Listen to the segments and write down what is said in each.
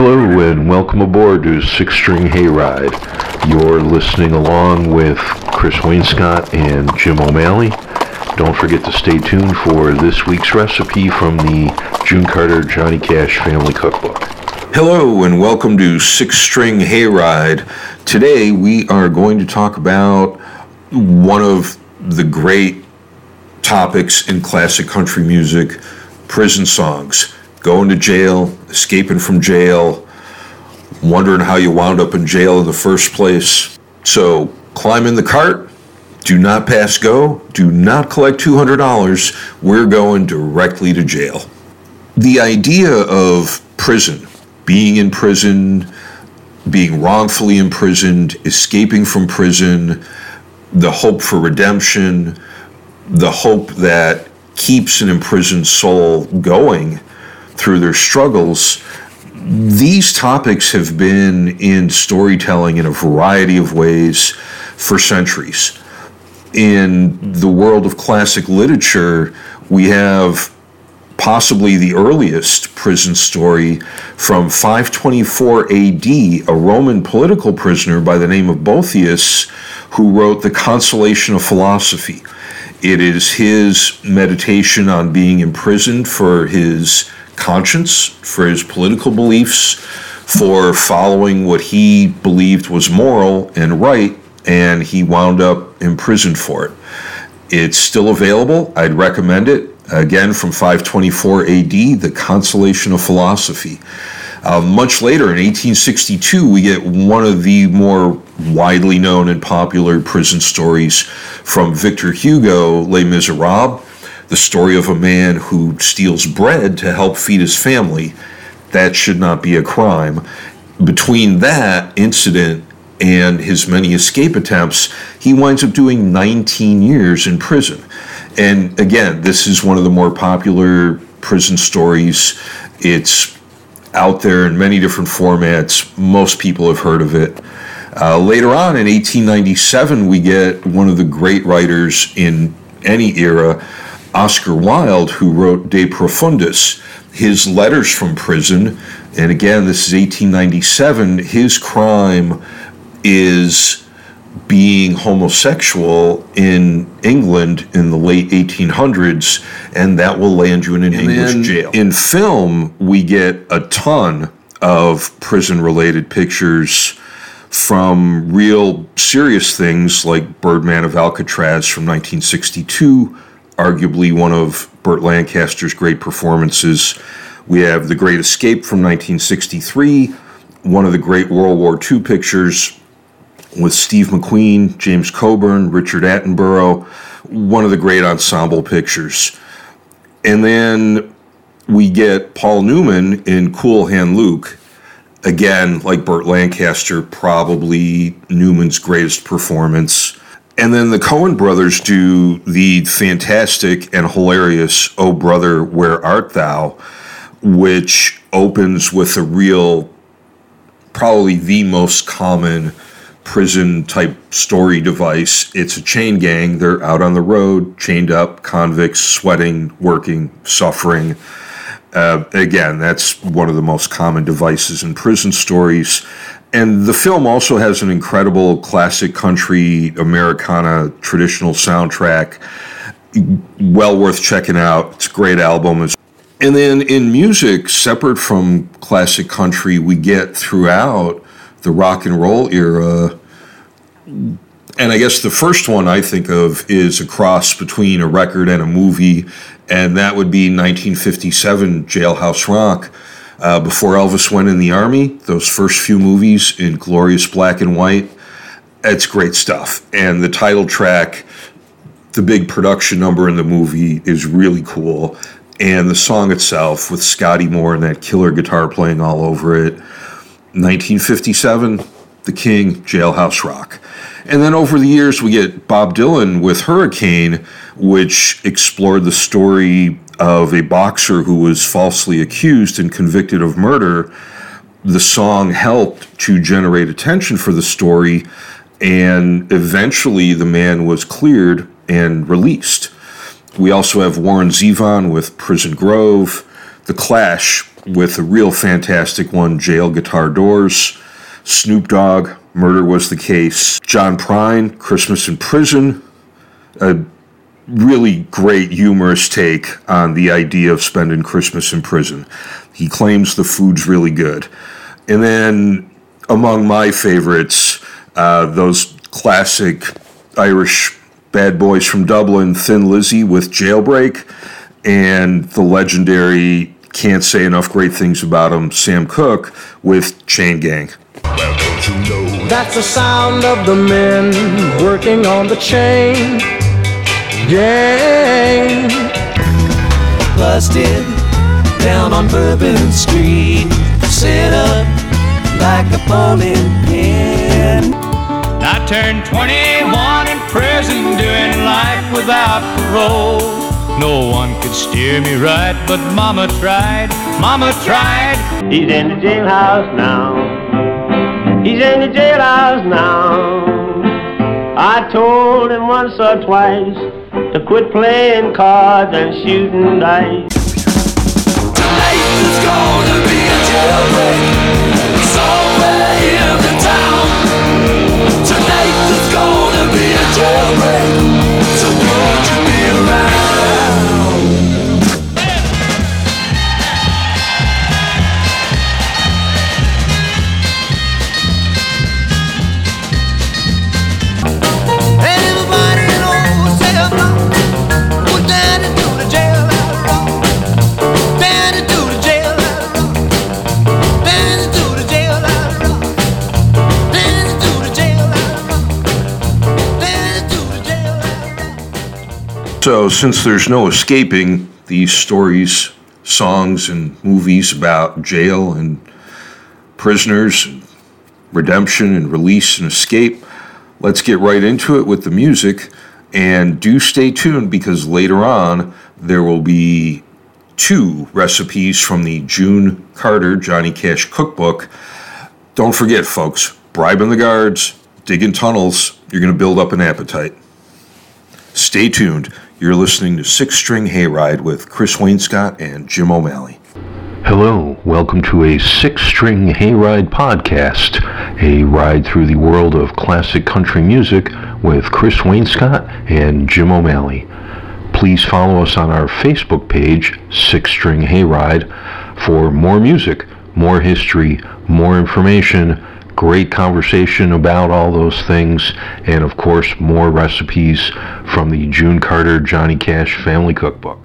Hello and welcome aboard to Six String Hayride. You're listening along with Chris Wainscott and Jim O'Malley. Don't forget to stay tuned for this week's recipe from the June Carter Johnny Cash Family Cookbook. Hello and welcome to Six String Hayride. Today we are going to talk about one of the great topics in classic country music prison songs. Going to jail, escaping from jail, wondering how you wound up in jail in the first place. So climb in the cart, do not pass go, do not collect $200. We're going directly to jail. The idea of prison, being in prison, being wrongfully imprisoned, escaping from prison, the hope for redemption, the hope that keeps an imprisoned soul going through their struggles. These topics have been in storytelling in a variety of ways for centuries. In the world of classic literature, we have possibly the earliest prison story from 524 AD, a Roman political prisoner by the name of Boethius, who wrote The Consolation of Philosophy. It is his meditation on being imprisoned for his conscience, for his political beliefs, for following what he believed was moral and right, and he wound up imprisoned for it. It's still available. I'd recommend it. Again, from 524 AD, The Consolation of Philosophy. Uh, much later, in 1862, we get one of the more widely known and popular prison stories from Victor Hugo, Les Miserables, the story of a man who steals bread to help feed his family. That should not be a crime. Between that incident and his many escape attempts, he winds up doing 19 years in prison. And again, this is one of the more popular prison stories. It's out there in many different formats. Most people have heard of it. Uh, later on in 1897, we get one of the great writers in any era, Oscar Wilde, who wrote De Profundis, his letters from prison. And again, this is 1897. His crime is being homosexual in England in the late 1800s, and that will land you in an and English jail. In film, we get a ton of prison related pictures from real serious things like Birdman of Alcatraz from 1962, arguably one of Burt Lancaster's great performances. We have The Great Escape from 1963, one of the great World War II pictures with Steve McQueen, James Coburn, Richard Attenborough, one of the great ensemble pictures. And then we get Paul Newman in Cool Hand Luke. Again, like Burt Lancaster, probably Newman's greatest performance. And then the Coen brothers do the fantastic and hilarious Oh Brother, Where Art Thou, which opens with a real, probably the most common prison type story device. It's a chain gang. They're out on the road, chained up, convicts, sweating, working, suffering. Uh, again, that's one of the most common devices in prison stories. And the film also has an incredible classic country Americana traditional soundtrack. Well worth checking out. It's a great album. It's and then in music, separate from classic country, we get throughout the rock and roll era. And I guess the first one I think of is a cross between a record and a movie, and that would be 1957 Jailhouse Rock. Uh, before Elvis went in the army, those first few movies in glorious black and white, it's great stuff. And the title track, the big production number in the movie, is really cool. And the song itself, with Scotty Moore and that killer guitar playing all over it, 1957, The King, Jailhouse Rock. And then over the years, we get Bob Dylan with Hurricane, which explored the story of a boxer who was falsely accused and convicted of murder. The song helped to generate attention for the story, and eventually the man was cleared and released. We also have Warren Zevon with Prison Grove, The Clash, with a real fantastic one Jail Guitar Doors, Snoop Dogg, Murder Was the Case, John Prine, Christmas in Prison, a really great humorous take on the idea of spending Christmas in prison. He claims the food's really good. And then among my favorites, uh, those classic Irish bad boys from Dublin, Thin Lizzy with Jailbreak, and the legendary can't say enough great things about him, Sam Cooke with Chain Gang. That's the sound of the men working on the chain gang. Busted down on Bourbon Street, set up like a bowling pin. I turned 21 in prison, doing life without parole. No one could steer me right, but Mama tried, Mama tried. He's in the jailhouse now. He's in the jailhouse now. I told him once or twice to quit playing cards and shooting dice. Tonight is gonna be a jailbreak somewhere in the town. Tonight is gonna be a jailbreak, So, since there's no escaping these stories, songs, and movies about jail and prisoners, and redemption and release and escape, let's get right into it with the music. And do stay tuned because later on there will be two recipes from the June Carter Johnny Cash cookbook. Don't forget, folks, bribing the guards, digging tunnels, you're going to build up an appetite. Stay tuned. You're listening to Six String Hayride with Chris Wainscott and Jim O'Malley. Hello, welcome to a six string hayride podcast, a ride through the world of classic country music with Chris Wainscott and Jim O'Malley. Please follow us on our Facebook page, Six String Hayride, for more music, more history, more information, great conversation about all those things, and of course, more recipes from the June Carter Johnny Cash Family Cookbook.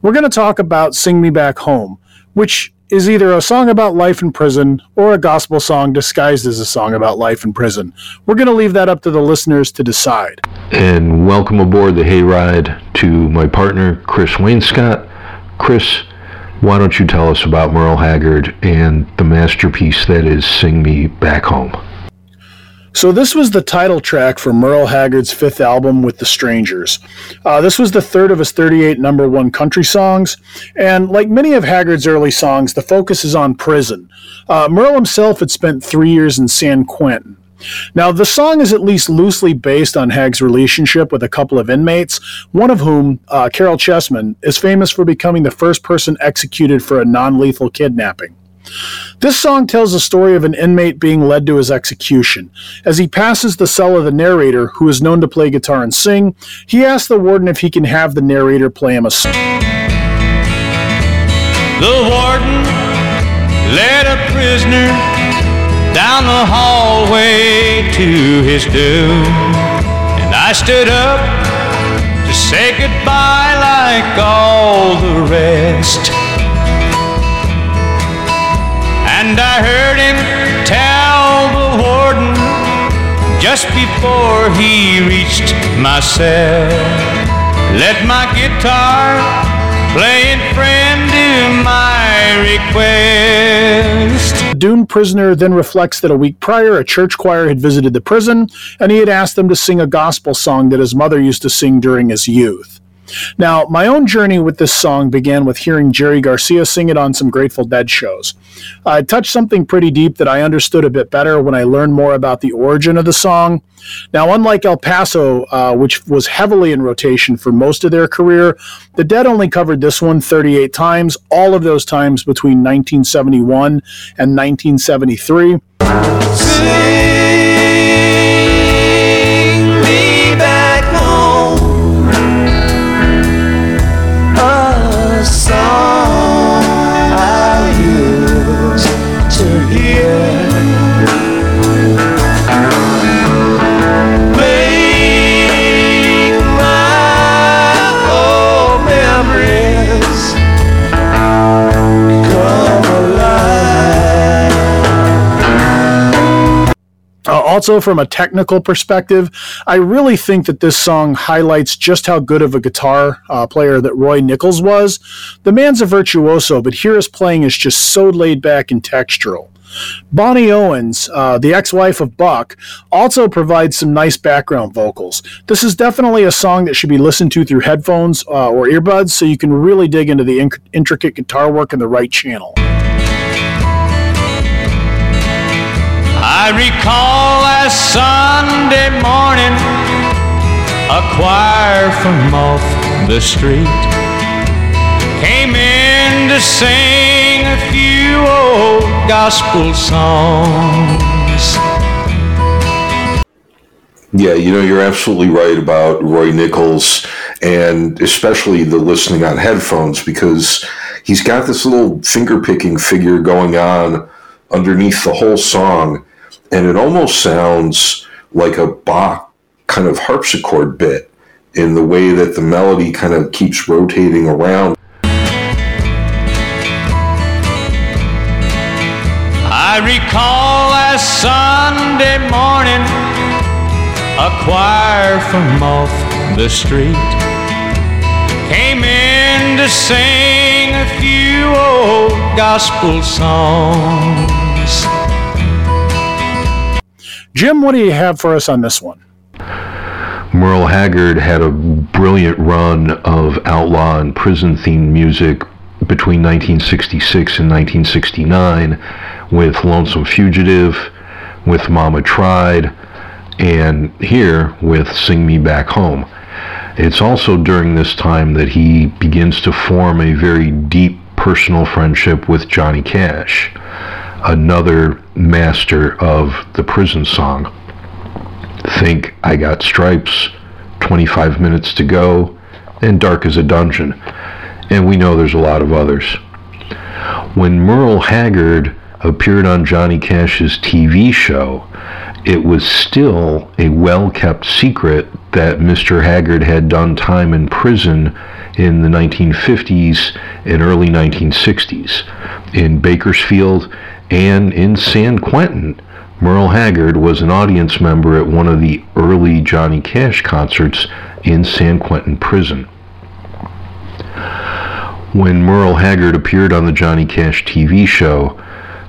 We're going to talk about Sing Me Back Home, which is either a song about life in prison or a gospel song disguised as a song about life in prison. We're going to leave that up to the listeners to decide. and welcome aboard the hayride to my partner chris wainscott chris why don't you tell us about merle haggard and the masterpiece that is sing me back home So, this was the title track for Merle Haggard's fifth album with the Strangers. Uh, this was the third of his 38 number one country songs, and like many of Haggard's early songs, the focus is on prison. Uh, Merle himself had spent three years in San Quentin. Now, the song is at least loosely based on Hag's relationship with a couple of inmates, one of whom, uh, Caryl Chessman, is famous for becoming the first person executed for a non lethal kidnapping. This song tells the story of an inmate being led to his execution. As he passes the cell of the narrator, who is known to play guitar and sing, he asks the warden if he can have the narrator play him a song. The warden led a prisoner down the hallway to his doom. And I stood up to say goodbye like all the rest. And I heard him tell the warden just before he reached my cell. Let my guitar playing friend do my request. Doomed prisoner then reflects that a week prior, a church choir had visited the prison, and he had asked them to sing a gospel song that his mother used to sing during his youth. Now, my own journey with this song began with hearing Jerry Garcia sing it on some Grateful Dead shows. It touched something pretty deep that I understood a bit better when I learned more about the origin of the song. Now, unlike El Paso, uh, which was heavily in rotation for most of their career, the Dead only covered this one 38 times, all of those times between 1971 and 1973. Also, from a technical perspective, I really think that this song highlights just how good of a guitar uh, player that Roy Nichols was. The man's a virtuoso, but here his playing is just so laid back and textural. Bonnie Owens, uh, the ex wife of Buck, also provides some nice background vocals. This is definitely a song that should be listened to through headphones uh, or earbuds so you can really dig into the intricate guitar work in the right channel. I recall last Sunday morning a choir from off the street came in to sing a few old gospel songs. Yeah, you know, you're absolutely right about Roy Nichols and especially the listening on headphones because he's got this little finger picking figure going on underneath the whole song, and it almost sounds like a Bach kind of harpsichord bit in the way that the melody kind of keeps rotating around. I recall last Sunday morning a choir from off the street came in to sing a few old gospel songs. Jim, what do you have for us on this one? Merle Haggard had a brilliant run of outlaw and prison themed music between 1966 and 1969 with Lonesome Fugitive, with Mama Tried, and here with Sing Me Back Home. It's also during this time that he begins to form a very deep personal friendship with Johnny Cash, another master of the prison song. Think I Got Stripes, 25 Minutes to Go, and Dark as a Dungeon. And we know there's a lot of others. When Merle Haggard appeared on Johnny Cash's TV show, it was still a well kept secret that Mr. Haggard had done time in prison in the 1950s and early 1960s. In Bakersfield and in San Quentin, Merle Haggard was an audience member at one of the early Johnny Cash concerts in San Quentin prison. When Merle Haggard appeared on the Johnny Cash TV show,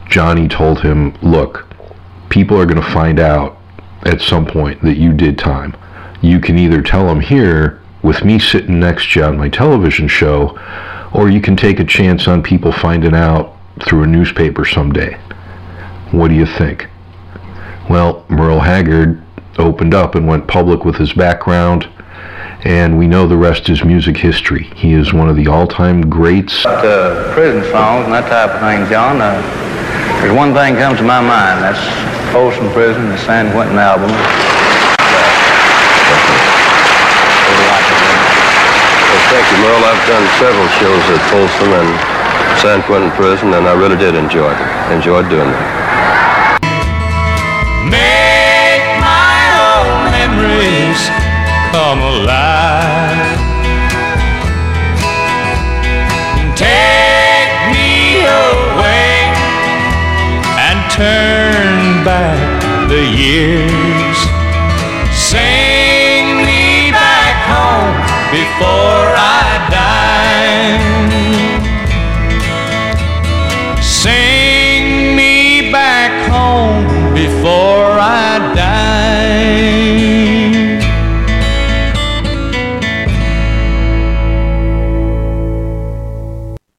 Johnny told him, Look, people are going to find out at some point that you did time. You can either tell them here with me sitting next to you on my television show, or you can take a chance on people finding out through a newspaper someday. What do you think? Well, Merle Haggard opened up and went public with his background, and we know the rest is music history. He is one of the all time greats. uh, prison songs and that type of thing, John, uh, there's one thing comes to my mind. That's Folsom Prison, the San Quentin album. Uh, really like it, man. Well, thank you, Merle. I've done several shows at Folsom and San Quentin Prison, and I really did enjoy. Enjoyed doing that.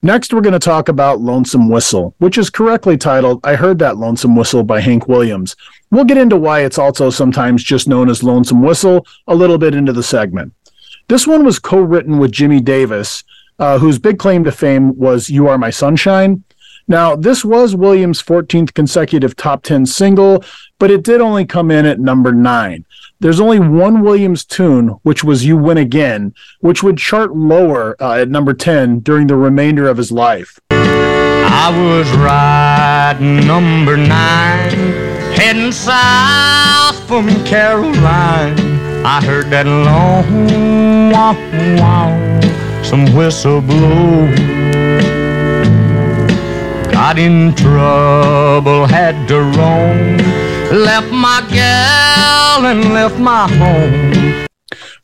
Next, we're going to talk about Lonesome Whistle, which is correctly titled I Heard That Lonesome Whistle by Hank Williams. We'll get into why it's also sometimes just known as Lonesome Whistle a little bit into the segment. This one was co written with Jimmie Davis, uh, whose big claim to fame was You Are My Sunshine. Now, this was Williams' 14th consecutive top 10 single, but it did only come in at number nine. There's only one Williams tune, which was You Win Again, which would chart lower uh, at number 10 during the remainder of his life. I was riding number nine, heading south from Caroline. I heard that long wow, wow, some whistle blow. Got in trouble, had to roam. Left my gal and left my home.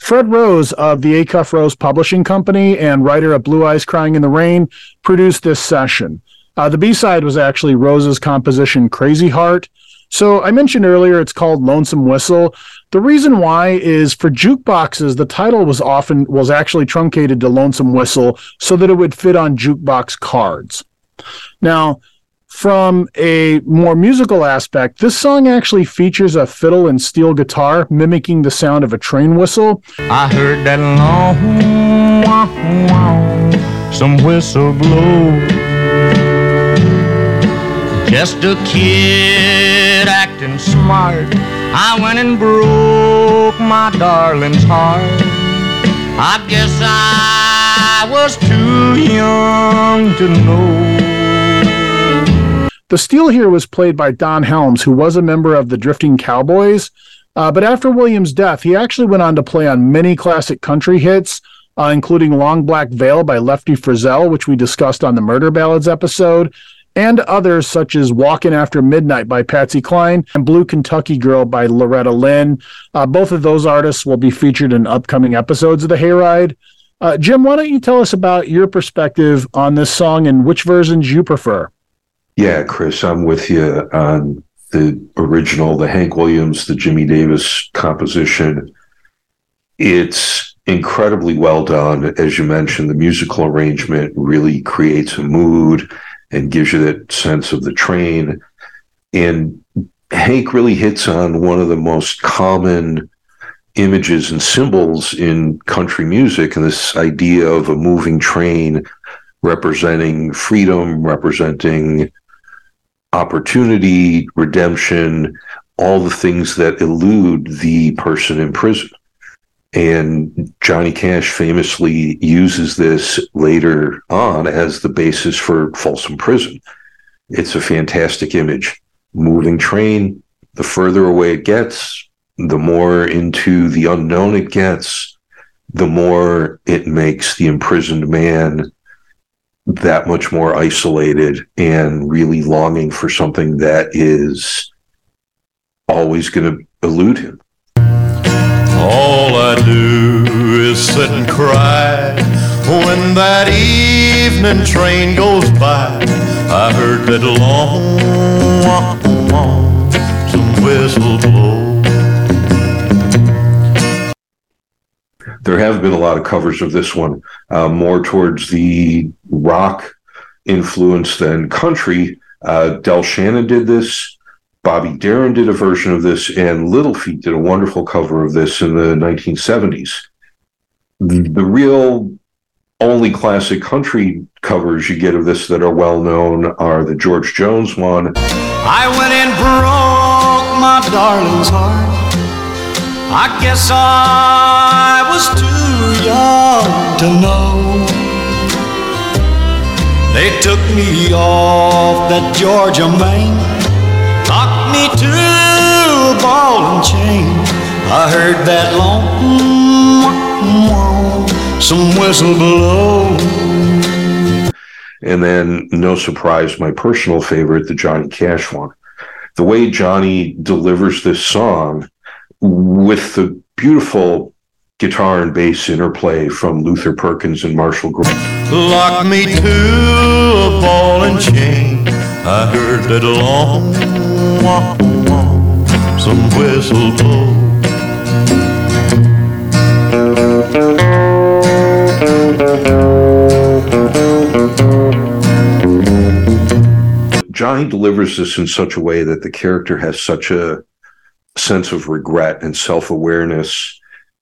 Fred Rose of the Acuff Rose Publishing Company and writer of Blue Eyes Crying in the Rain produced this session. Uh, the B side was actually Rose's composition Crazy Heart. So I mentioned earlier it's called Lonesome Whistle. The reason why is for jukeboxes, the title was often was actually truncated to Lonesome Whistle so that it would fit on jukebox cards. Now, from a more musical aspect, this song actually features a fiddle and steel guitar mimicking the sound of a train whistle. I heard that long some whistle blow. Just a kid acting smart. I went and broke my darling's heart. I guess I was too young to know. The steel here was played by Don Helms, who was a member of the Drifting Cowboys. Uh, but after Williams' death, he actually went on to play on many classic country hits, uh, including Long Black Veil by Lefty Frizzell, which we discussed on the Murder Ballads episode, and others such as Walking After Midnight by Patsy Cline and Blue Kentucky Girl by Loretta Lynn. Uh, both of those artists will be featured in upcoming episodes of the Hayride. Uh, Jim, why don't you tell us about your perspective on this song and which versions you prefer? Yeah, Chris, I'm with you on the original, the Hank Williams, the Jimmie Davis composition. It's incredibly well done. As you mentioned, the musical arrangement really creates a mood and gives you that sense of the train. And Hank really hits on one of the most common images and symbols in country music, and this idea of a moving train representing freedom, representing opportunity, redemption, all the things that elude the person in prison. And Johnny Cash famously uses this later on as the basis for Folsom Prison. It's a fantastic image. Moving train, the further away it gets, the more into the unknown it gets, the more it makes the imprisoned man that much more isolated and really longing for something that is always going to elude him. All I do is sit and cry when that evening train goes by. I heard that long, some whistle blow. There have been a lot of covers of this one, uh, more towards the rock influence than country. Uh, Del Shannon did this. Bobby Darin did a version of this, and Little Feat did a wonderful cover of this in the 1970s. The, real only classic country covers you get of this that are well known are the George Jones one. I went and broke my darling's heart. I guess I was too young to know. They took me off that Georgia main, locked me to a ball and chain. I heard that long, some whistle blow. And then, no surprise, my personal favorite, the Johnny Cash one. The way Johnny delivers this song with the beautiful guitar and bass interplay from Luther Perkins and Marshall Green. Lock me to a ball and chain. I heard that long, some whistle blow. Johnny delivers this in such a way that the character has such a sense of regret and self awareness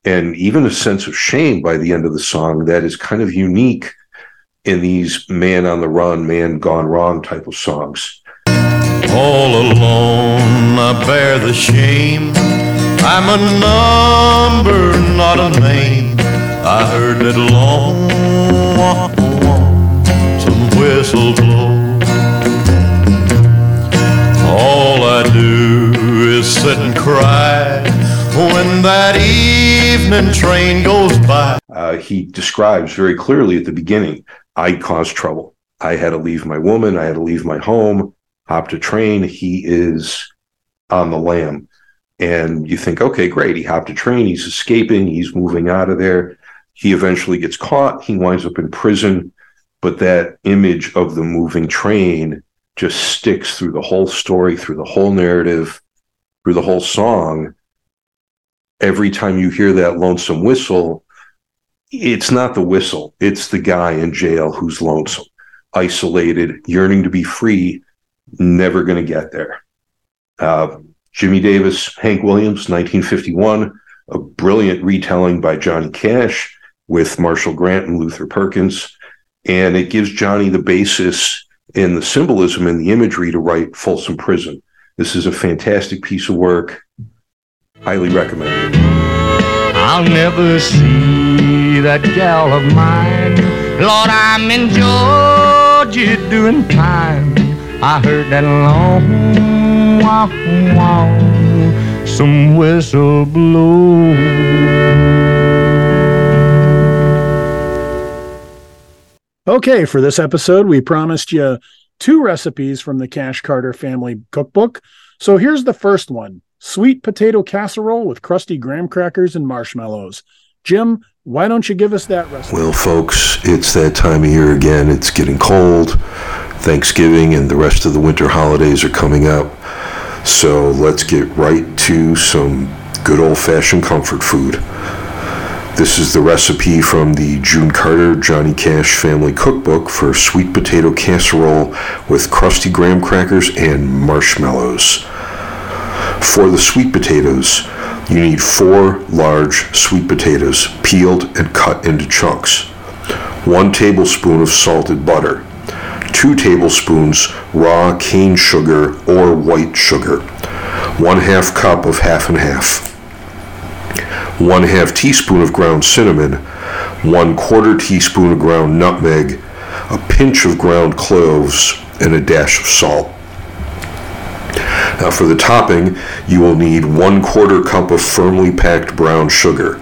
and even a sense of shame by the end of the song that is kind of unique in these man on the run, man gone wrong type of songs. All alone, I bear the shame. I'm a number, not a name. I heard that long some whistle blow. All I do is sit and cry when that evening train goes by. Uh, he describes very clearly at the beginning I caused trouble. I had to leave my woman, I had to leave my home, hopped a train. He is on the lam. And you think, okay, great. He hopped a train, he's escaping, he's moving out of there. He eventually gets caught, he winds up in prison. But that image of the moving train just sticks through the whole story, through the whole narrative, through the whole song. Every time you hear that lonesome whistle, it's not the whistle, it's the guy in jail who's lonesome, isolated, yearning to be free, never going to get there. Uh, Jimmie Davis, Hank Williams, 1951, a brilliant retelling by Johnny Cash with Marshall Grant and Luther Perkins. And it gives Johnny the basis in the symbolism and the imagery to write Folsom Prison. This is a fantastic piece of work. Highly recommended. I'll never see that gal of mine. Lord, I'm in Georgia doing time. I heard that long wow, wow, some whistle blow. Okay, for this episode, we promised you two recipes from the Cash Carter family cookbook. So here's the first one sweet potato casserole with crusty graham crackers and marshmallows. Jim, why don't you give us that recipe? Well, folks, it's that time of year again. It's getting cold. Thanksgiving and the rest of the winter holidays are coming up. So let's get right to some good old fashioned comfort food. This is the recipe from the June Carter Johnny Cash family cookbook for sweet potato casserole with crusty graham crackers and marshmallows. For the sweet potatoes, you need four large sweet potatoes peeled and cut into chunks, one tablespoon of salted butter, two tablespoons raw cane sugar or white sugar, one half cup of half and half, one half teaspoon of ground cinnamon, one quarter teaspoon of ground nutmeg, a pinch of ground cloves, and a dash of salt. Now, for the topping, you will need one quarter cup of firmly packed brown sugar,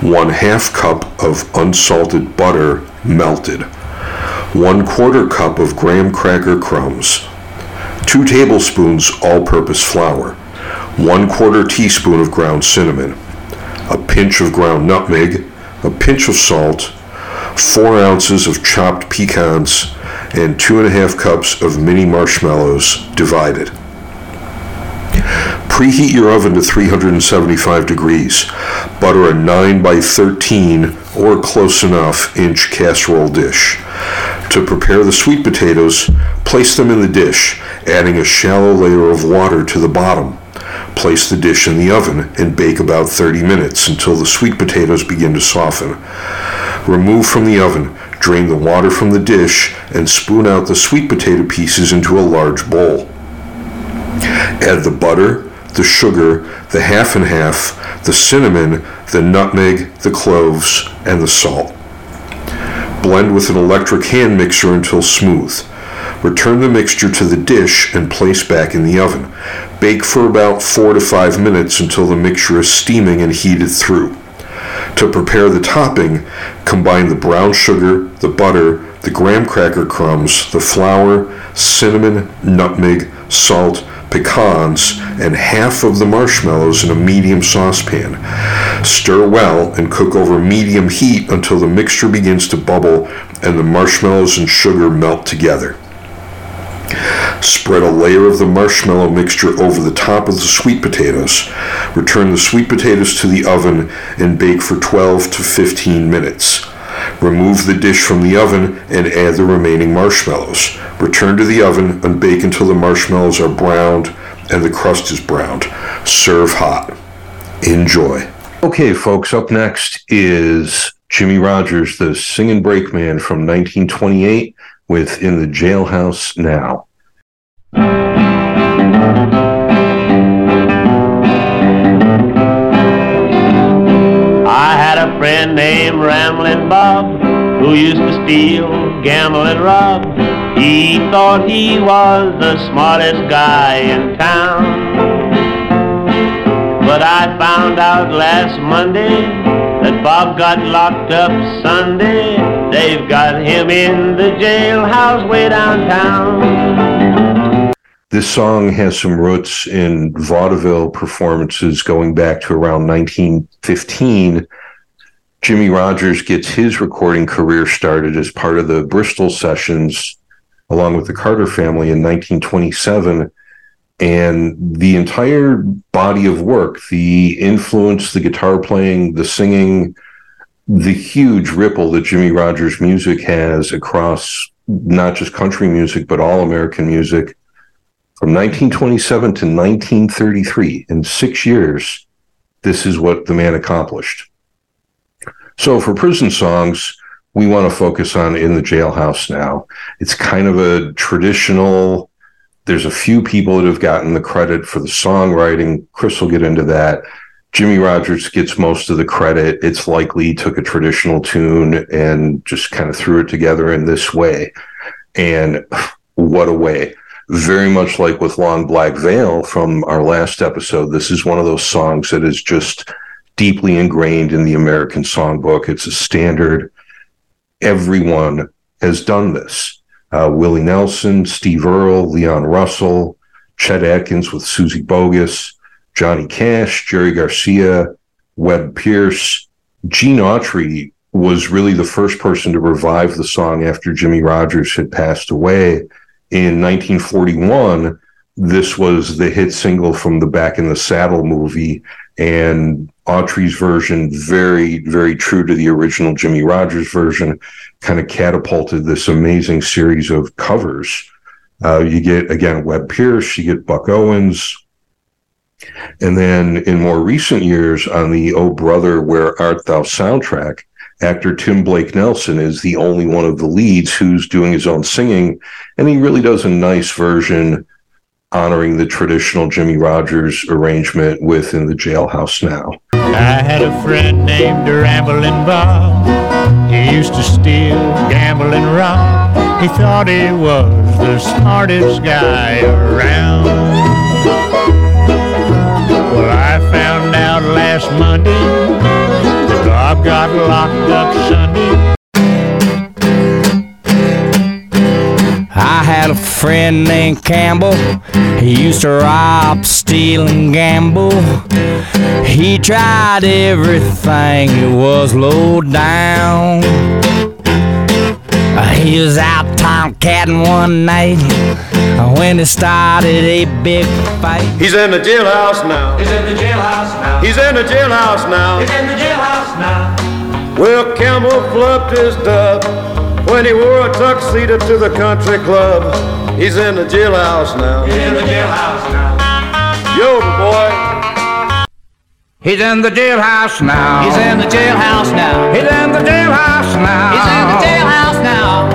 one half cup of unsalted butter melted, one quarter cup of graham cracker crumbs, two tablespoons all purpose flour, one quarter teaspoon of ground cinnamon, a pinch of ground nutmeg, a pinch of salt, four ounces of chopped pecans, and two and a half cups of mini marshmallows divided. Preheat your oven to 375 degrees. Butter a 9 by 13 or close enough inch casserole dish. To prepare the sweet potatoes, place them in the dish, adding a shallow layer of water to the bottom. Place the dish in the oven and bake about 30 minutes until the sweet potatoes begin to soften. Remove from the oven, drain the water from the dish, and spoon out the sweet potato pieces into a large bowl. Add the butter, the sugar, the half and half, the cinnamon, the nutmeg, the cloves, and the salt. Blend with an electric hand mixer until smooth. Return the mixture to the dish and place back in the oven. Bake for about 4 to 5 minutes until the mixture is steaming and heated through. To prepare the topping, combine the brown sugar, the butter, the graham cracker crumbs, the flour, cinnamon, nutmeg, salt, pecans, and half of the marshmallows in a medium saucepan. Stir well and cook over medium heat until the mixture begins to bubble and the marshmallows and sugar melt together. Spread a layer of the marshmallow mixture over the top of the sweet potatoes. Return the sweet potatoes to the oven and bake for 12 to 15 minutes. Remove the dish from the oven and add the remaining marshmallows. Return to the oven and bake until the marshmallows are browned and the crust is browned. Serve hot. Enjoy. Okay, folks, up next is Jimmie Rodgers, the singing brakeman from 1928 with In the Jailhouse Now. I had a friend named Ramblin' Bob who used to steal, gamble, and rob. He thought he was the smartest guy in town. But I found out last Monday that Bob got locked up Sunday. They've got him in the jailhouse way downtown. This song has some roots in vaudeville performances going back to around 1915. Jimmie Rodgers gets his recording career started as part of the Bristol sessions along with the Carter family in 1927. And the entire body of work, the influence, the guitar playing, the singing, the huge ripple that Jimmie Rodgers music has across not just country music, but all American music from 1927 to 1933, in six years, this is what the man accomplished. So for prison songs, we want to focus on In the Jailhouse Now. It's kind of a traditional, there's a few people that have gotten the credit for the songwriting. Chris will get into that. Jimmie Rodgers gets most of the credit. It's likely he took a traditional tune and just kind of threw it together in this way. And what a way very much like with Long Black Veil from our last episode, this is one of those songs that is just deeply ingrained in the American songbook. It's a standard. Everyone has done this. Uh, Willie Nelson, Steve Earle, Leon Russell, Chet Atkins with Suzy Bogguss, Johnny Cash, Jerry Garcia, Webb Pierce. Gene Autry was really the first person to revive the song after Jimmie Rodgers had passed away in 1941, this was the hit single from the Back in the Saddle movie, and Autry's version, very, very true to the original Jimmie Rodgers version, kind of catapulted this amazing series of covers. Uh, you get, again, Webb Pierce, you get Buck Owens. And then in more recent years, on the Oh Brother, Where Art Thou soundtrack, actor Tim Blake Nelson is the only one of the leads who's doing his own singing, and he really does a nice version honoring the traditional Jimmie Rodgers arrangement within the Jailhouse Now. I had a friend named Ramblin' Bob. He used to steal, gamble, and rob. He thought he was the smartest guy around. Well, I found out last Monday that Bob got locked up Sunday. I had a friend named Campbell. He used to rob, steal, and gamble. He tried everything, it was low down. Uh, He was out tomcatting one night uh, when it started a big fight. He's in the jailhouse now. He's in the jailhouse now. He's in the jailhouse now. He's in the jailhouse now. Well, Campbell flubbed his dub when he wore a tuxedo to the country club. He's in the jailhouse now. He's in the jailhouse now. Yodel boy. He's in the jailhouse now. He's in the jailhouse now. He's in the jailhouse now. He's in the jailhouse now.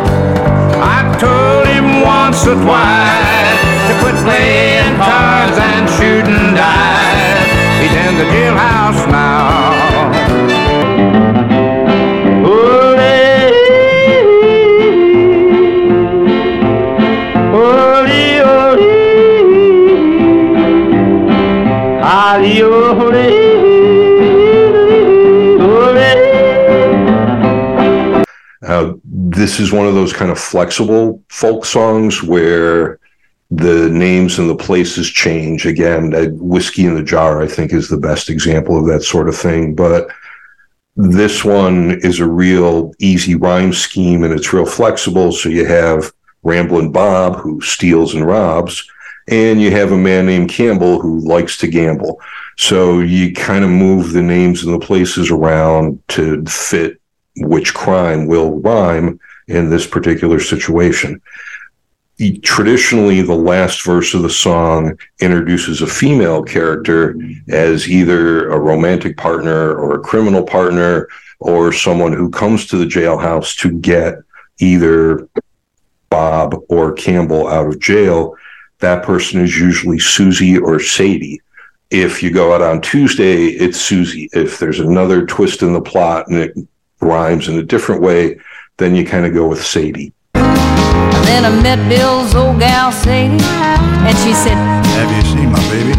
I told him once or twice to quit playing cards and shooting dice. He's in the jailhouse now. This is one of those kind of flexible folk songs where the names and the places change. Again, Whiskey in the Jar, I think, is the best example of that sort of thing. But this one is a real easy rhyme scheme and it's real flexible. So you have Ramblin' Bob, who steals and robs, and you have a man named Campbell who likes to gamble. So you kind of move the names and the places around to fit which crime will rhyme in this particular situation. Traditionally, the last verse of the song introduces a female character as either a romantic partner or a criminal partner or someone who comes to the jailhouse to get either Bob or Campbell out of jail. That person is usually Susie or Sadie. If you go out on Tuesday, it's Susie. If there's another twist in the plot and it rhymes in a different way, then you kind of go with Sadie. And then I met Bill's old gal Sadie, and she said, Have you seen my baby?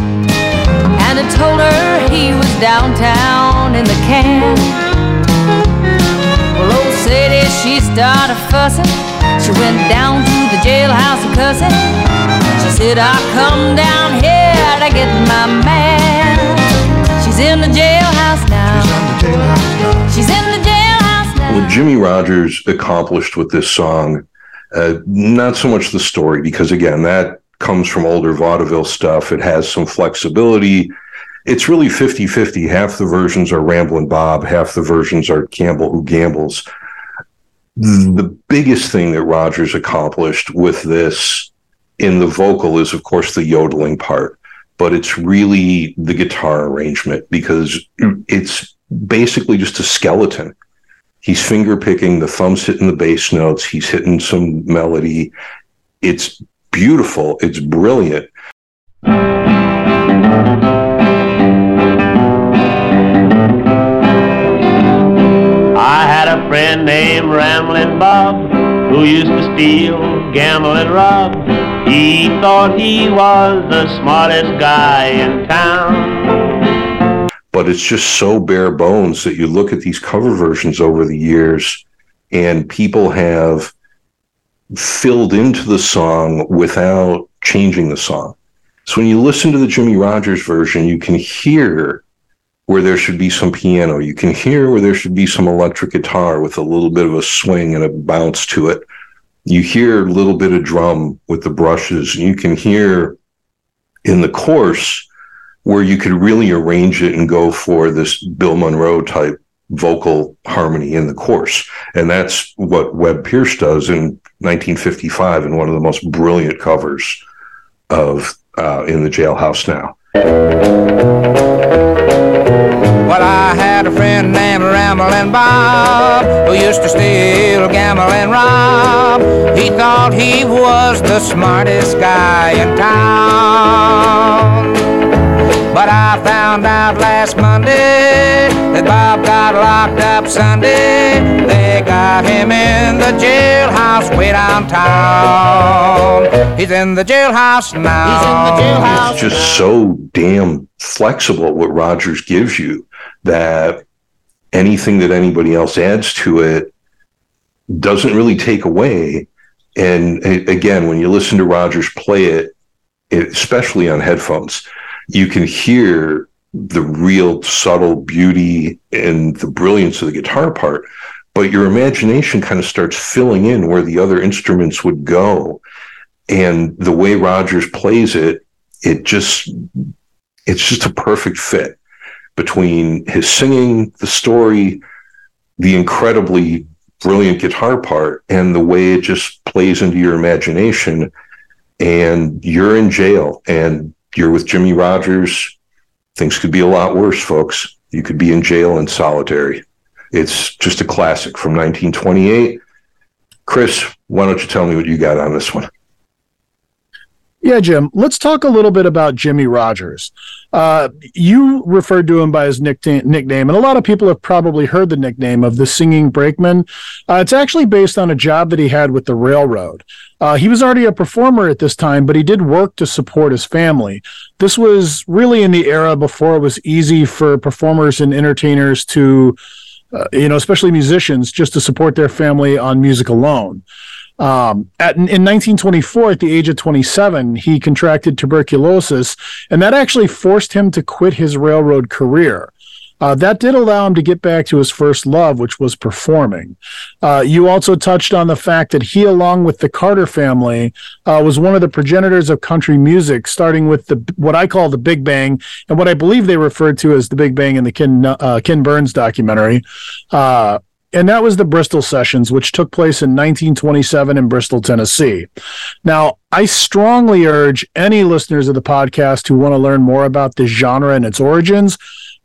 And I told her he was downtown in the can. Well, old Sadie, she started fussing. She went down to the jailhouse a cussing. She said, I come down here to get my man. She's in the jailhouse now. She's in the jailhouse now. What Jimmie Rodgers accomplished with this song, uh, not so much the story, because again, that comes from older vaudeville stuff. It has some flexibility. It's really 50 50. Half the versions are Ramblin' Bob, half the versions are Campbell who gambles. The biggest thing that Rodgers accomplished with this in the vocal is, of course, the yodeling part, but it's really the guitar arrangement because it's basically just a skeleton. He's finger picking, the thumbs hitting the bass notes, he's hitting some melody. It's beautiful, it's brilliant. I had a friend named Ramblin' Bob who used to steal, gamble, and rob. He thought he was the smartest guy in town. but it's just so bare bones that you look at these cover versions over the years and people have filled into the song without changing the song. So when you listen to the Jimmie Rodgers version, you can hear where there should be some piano. You can hear where there should be some electric guitar with a little bit of a swing and a bounce to it. You hear a little bit of drum with the brushes, you can hear in the course where you could really arrange it and go for this Bill Monroe type vocal harmony in the course. And that's what Webb Pierce does in 1955 in one of the most brilliant covers of uh, In the Jailhouse Now. Well, I had a friend named Ramblin' Bob who used to steal, gamble, and rob. He thought he was the smartest guy in town. But I found out last Monday that Bob got locked up Sunday. They got him in the jailhouse way downtown. He's in the jailhouse now. He's in the jailhouse. It's just so damn flexible what Rodgers gives you that anything that anybody else adds to it doesn't really take away. And again, when you listen to Rodgers play it, it especially on headphones, you can hear the real subtle beauty and the brilliance of the guitar part. But your imagination kind of starts filling in where the other instruments would go. And the way Rodgers plays it, it just it's just a perfect fit between his singing, the story, the incredibly brilliant guitar part, and the way it just plays into your imagination. And you're in jail and you're with Jimmie Rodgers. Things could be a lot worse, folks. You could be in jail and solitary. It's just a classic from 1928. Chris, why don't you tell me what you got on this one? Yeah, Jim, let's talk a little bit about Jimmie Rodgers. Uh, you referred to him by his nickname, nickname, and a lot of people have probably heard the nickname of the Singing Brakeman. Uh, it's actually based on a job that he had with the railroad. Uh, he was already a performer at this time, but he did work to support his family. This was really in the era before it was easy for performers and entertainers to, uh, you know, especially musicians, just to support their family on music alone. Um, at, in 1924, at the age of 27, he contracted tuberculosis, and that actually forced him to quit his railroad career. Uh, that did allow him to get back to his first love, which was performing. Uh, you also touched on the fact that he, along with the Carter family, uh, was one of the progenitors of country music, starting with the what I call the Big Bang, and what I believe they referred to as the Big Bang in the Ken uh, Ken Burns documentary. And that was the Bristol Sessions, which took place in 1927 in Bristol, Tennessee. Now, I strongly urge any listeners of the podcast who want to learn more about this genre and its origins,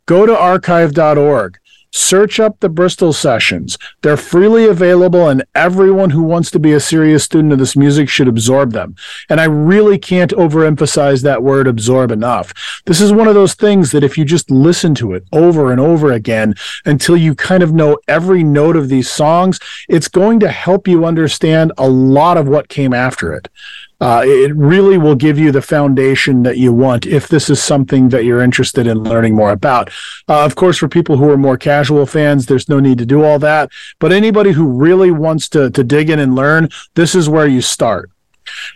go to archive.org. Search up the Bristol sessions. They're freely available, and everyone who wants to be a serious student of this music should absorb them. And I really can't overemphasize that word absorb enough. This is one of those things that if you just listen to it over and over again until you kind of know every note of these songs, it's going to help you understand a lot of what came after it uh, it really will give you the foundation that you want if this is something that you're interested in learning more about. Uh, of course, for people who are more casual fans, there's no need to do all that. But anybody who really wants to, to dig in and learn, this is where you start.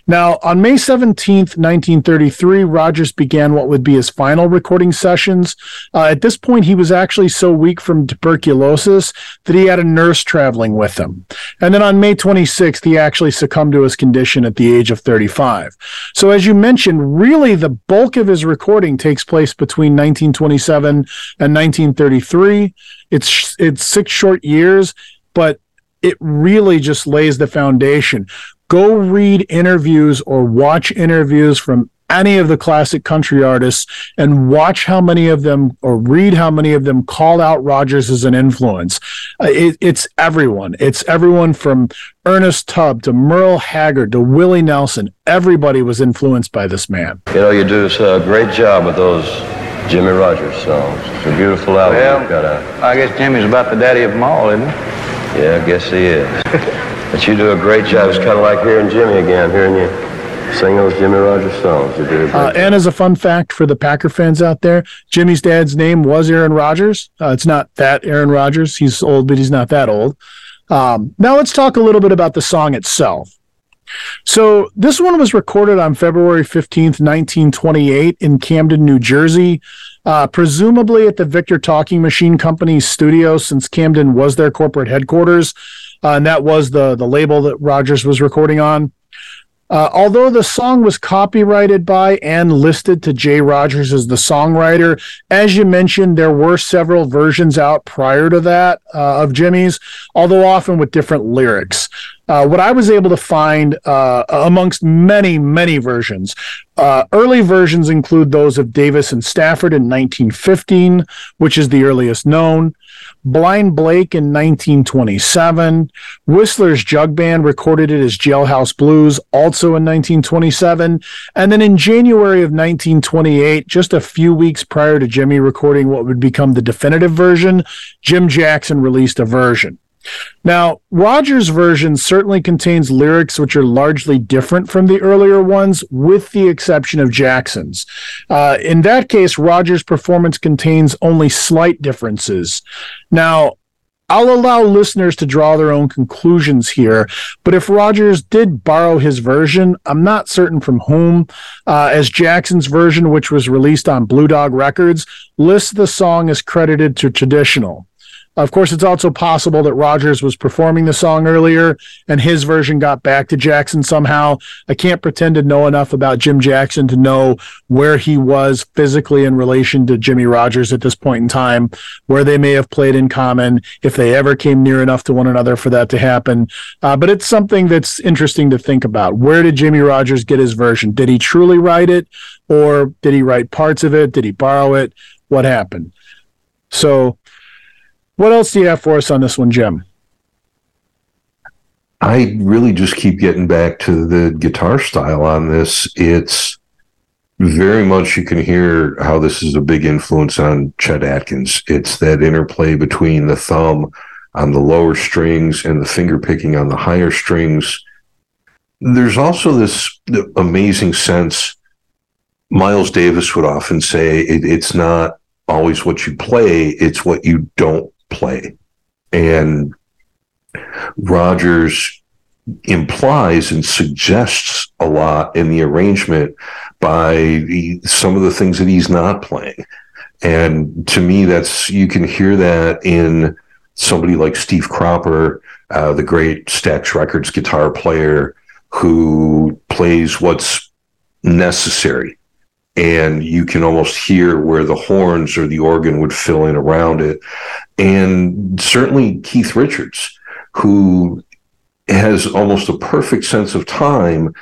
Now, on May 17th, 1933, Rodgers began what would be his final recording sessions. Uh, at this point, he was actually so weak from tuberculosis that he had a nurse traveling with him. And then on May 26th, he actually succumbed to his condition at the age of 35. So, as you mentioned, really the bulk of his recording takes place between 1927 and 1933. It's, it's six short years, but it really just lays the foundation go read interviews or watch interviews from any of the classic country artists and watch how many of them or read how many of them call out Rodgers as an influence. Uh, it, it's everyone. It's everyone from Ernest Tubb to Merle Haggard to Willie Nelson. Everybody was influenced by this man. You know, you do a great job with those Jimmie Rodgers songs. It's a beautiful album Well, you've got out. I guess Jimmie's about the daddy of them all, isn't he? Yeah, I guess he is. but you do a great job. It's kind of like hearing Jimmie again, hearing you sing those Jimmie Rodgers songs. You great Uh, and as a fun fact for the Packer fans out there, Jimmie's dad's name was Aaron Rodgers. Uh, it's not that Aaron Rodgers. He's old, but he's not that old. Um, now let's talk a little bit about the song itself. So this one was recorded on February 15th, 1928 in Camden, New Jersey, uh, presumably at the Victor Talking Machine Company's studio since Camden was their corporate headquarters. Uh, and that was the, the label that Rodgers was recording on. Uh, although the song was copyrighted by and listed to Jay Rodgers as the songwriter, as you mentioned, there were several versions out prior to that uh, of Jimmie's, although often with different lyrics. Uh, what I was able to find uh, amongst many, many versions, uh, early versions include those of Davis and Stafford in 1915, which is the earliest known. Blind Blake in 1927. Whistler's Jug Band recorded it as Jailhouse Blues, also in 1927. And then in January of 1928, just a few weeks prior to Jimmie recording what would become the definitive version, Jim Jackson released a version. Now, Rodgers' version certainly contains lyrics which are largely different from the earlier ones, with the exception of Jackson's. Uh, in that case, Rodgers' performance contains only slight differences. Now, I'll allow listeners to draw their own conclusions here, but if Rodgers did borrow his version, I'm not certain from whom, uh, as Jackson's version, which was released on Blue Dog Records, lists the song as credited to traditional. Of course, it's also possible that Rodgers was performing the song earlier and his version got back to Jackson somehow. I can't pretend to know enough about Jim Jackson to know where he was physically in relation to Jimmie Rodgers at this point in time, where they may have played in common, if they ever came near enough to one another for that to happen. Uh, but it's something that's interesting to think about. Where did Jimmie Rodgers get his version? Did he truly write it or did he write parts of it? Did he borrow it? What happened? So, what else do you have for us on this one, Jim? I really just keep getting back to the guitar style on this. It's very much you can hear how this is a big influence on Chet Atkins. It's that interplay between the thumb on the lower strings and the finger picking on the higher strings. There's also this amazing sense. Miles Davis would often say it, it's not always what you play, it's what you don't play. And Rodgers implies and suggests a lot in the arrangement by the, some of the things that he's not playing. And to me, that's you can hear that in somebody like Steve Cropper, uh, the great Stax Records guitar player who plays what's necessary and you can almost hear where the horns or the organ would fill in around it. And certainly Keith Richards, who has almost a perfect sense of time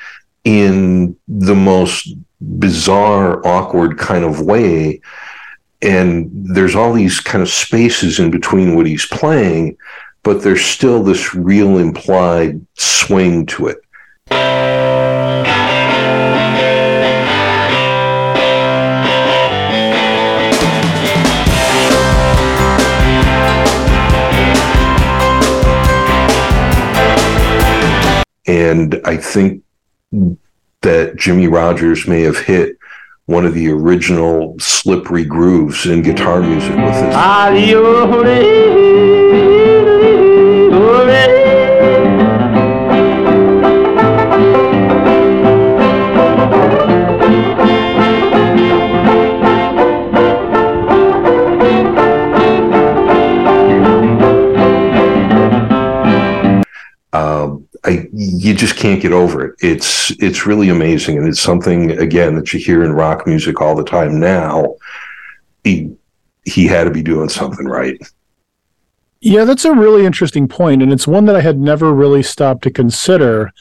in the most bizarre, awkward kind of way. And there's all these kind of spaces in between what he's playing, but there's still this real implied swing to it. And I think that Jimmie Rodgers may have hit one of the original slippery grooves in guitar music with this. Um, you just can't get over it. It's it's really amazing, and it's something again that you hear in rock music all the time now. He he had to be doing something right. Yeah, that's a really interesting point, and it's one that I had never really stopped to consider.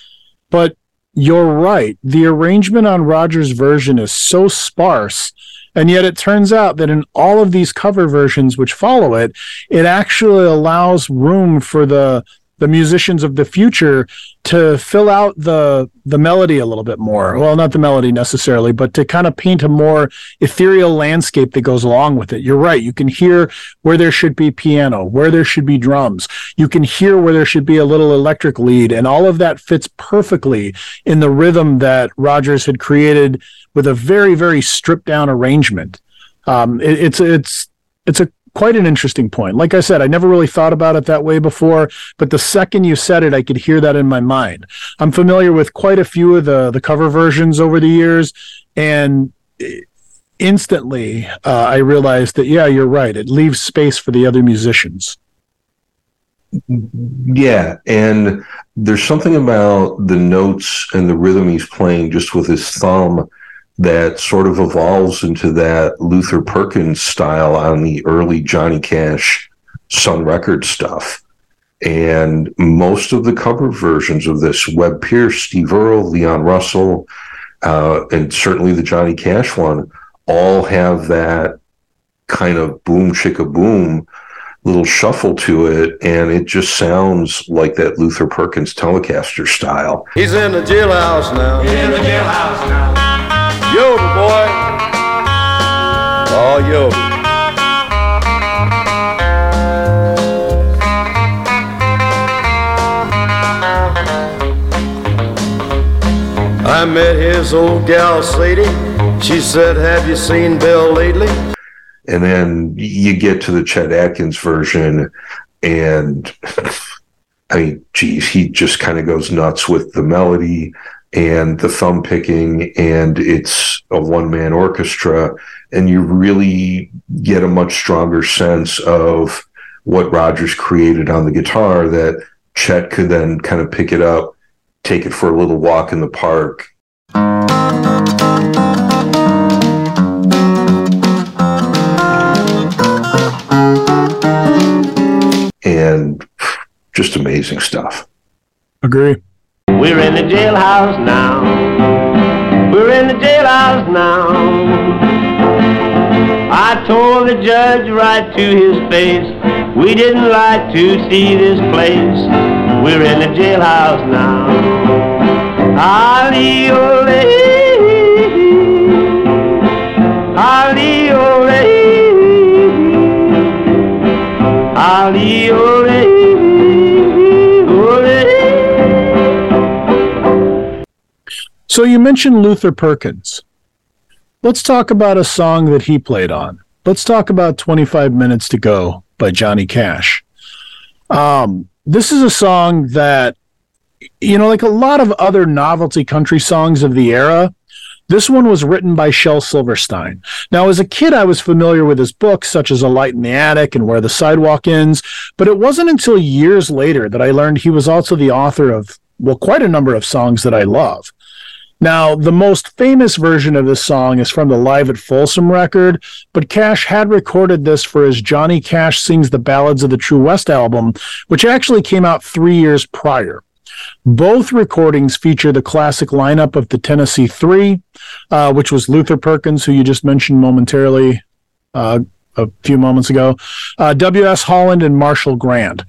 But you're right. The arrangement on Rodgers' version is so sparse, and yet it turns out that in all of these cover versions which follow it, it actually allows room for the the musicians of the future to fill out the the melody a little bit more. Well, not the melody necessarily, but to kind of paint a more ethereal landscape that goes along with it. You're right. You can hear where there should be piano, where there should be drums. You can hear where there should be a little electric lead, and all of that fits perfectly in the rhythm that Rodgers had created with a very very stripped down arrangement. Um, it, it's it's it's a quite an interesting point. Like I said, I never really thought about it that way before, but the second you said it, I could hear that in my mind. I'm familiar with quite a few of the the cover versions over the years, and instantly uh, I realized that yeah, you're right. It leaves space for the other musicians. Yeah, and there's something about the notes and the rhythm he's playing just with his thumb that sort of evolves into that Luther Perkins style on the early Johnny Cash Sun Records stuff. And most of the cover versions of this, Webb Pierce, Steve Earle, Leon Russell, uh, and certainly the Johnny Cash one, all have that kind of boom chicka boom little shuffle to it. And it just sounds like that Luther Perkins Telecaster style. He's in the jailhouse now. He's in the jailhouse now. Yoba, boy. Oh, Yoba. I met his old gal Sadie. She said, Have you seen Bill lately? And then you get to the Chet Atkins version, and I mean, geez, he just kind of goes nuts with the melody and the thumb picking, and it's a one man orchestra, and you really get a much stronger sense of what Rodgers created on the guitar that Chet could then kind of pick it up, take it for a little walk in the park. And just amazing stuff. Agree. We're in the jailhouse now. We're in the jailhouse now. I told the judge right to his face, we didn't like to see this place. We're in the jailhouse now. Ali ole, Ali ole, Ali So you mentioned Luther Perkins. Let's talk about a song that he played on. Let's talk about 25 Minutes to Go by Johnny Cash. Um, this is a song that, you know, like a lot of other novelty country songs of the era, this one was written by Shel Silverstein. Now, as a kid, I was familiar with his books, such as A Light in the Attic and Where the Sidewalk Ends, but it wasn't until years later that I learned he was also the author of, well, quite a number of songs that I love. Now, the most famous version of this song is from the Live at Folsom record, but Cash had recorded this for his Johnny Cash Sings the Ballads of the True West album, which actually came out three years prior. Both recordings feature the classic lineup of the Tennessee Three, uh, which was Luther Perkins, who you just mentioned momentarily uh, a few moments ago, uh, W.S. Holland, and Marshall Grant.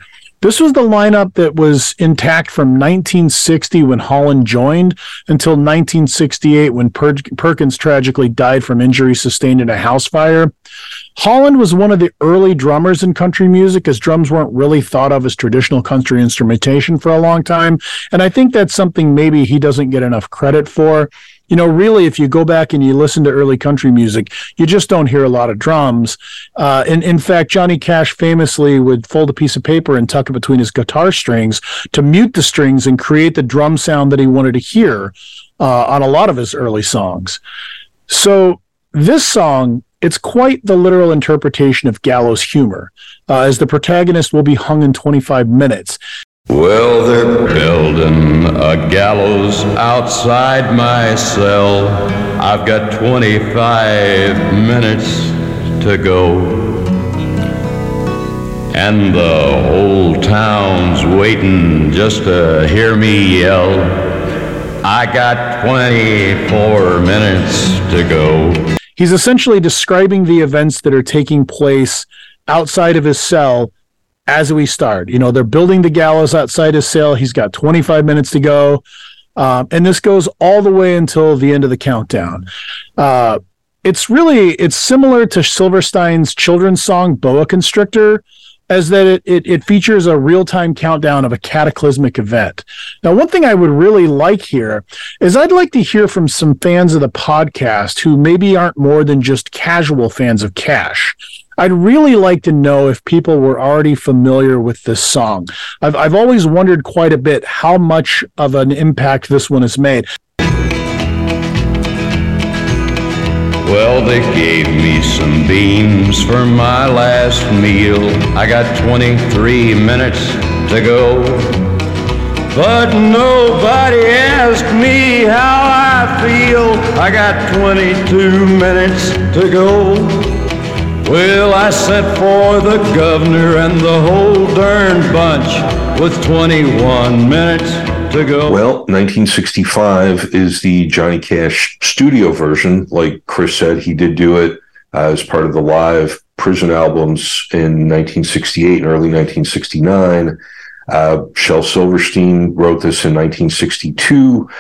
This was the lineup that was intact from 1960 when Holland joined until 1968 when per- Perkins tragically died from injuries sustained in a house fire. Holland was one of the early drummers in country music, as drums weren't really thought of as traditional country instrumentation for a long time. And I think that's something maybe he doesn't get enough credit for. You know, really, if you go back and you listen to early country music, you just don't hear a lot of drums. Uh, and in fact, Johnny Cash famously would fold a piece of paper and tuck it between his guitar strings to mute the strings and create the drum sound that he wanted to hear uh, on a lot of his early songs. So this song it's quite the literal interpretation of gallows humor, uh, as the protagonist will be hung in 25 minutes. Well, they're building a gallows outside my cell. I've got 25 minutes to go. And the whole town's waiting just to hear me yell. I got 24 minutes to go. He's essentially describing the events that are taking place outside of his cell as we start. You know, they're building the gallows outside his cell. He's got 25 minutes to go. Um, and this goes all the way until the end of the countdown. Uh, it's really it's similar to Silverstein's children's song "Boa Constrictor," as that it, it, it features a real time countdown of a cataclysmic event. Now, one thing I would really like here is I'd like to hear from some fans of the podcast who maybe aren't more than just casual fans of Cash. I'd really like to know if people were already familiar with this song. I've, I've always wondered quite a bit how much of an impact this one has made. Well, they gave me some beans for my last meal. I got 23 minutes to go. But nobody asked me how I feel. I got 22 minutes to go. Well, I sent for the governor and the whole darn bunch with 21 minutes to go. Well, 1965 is the Johnny Cash studio version. Like Chris said, he did do it uh, as part of the live prison albums in 1968 and early 1969. Uh, Shel Silverstein wrote this in 1962.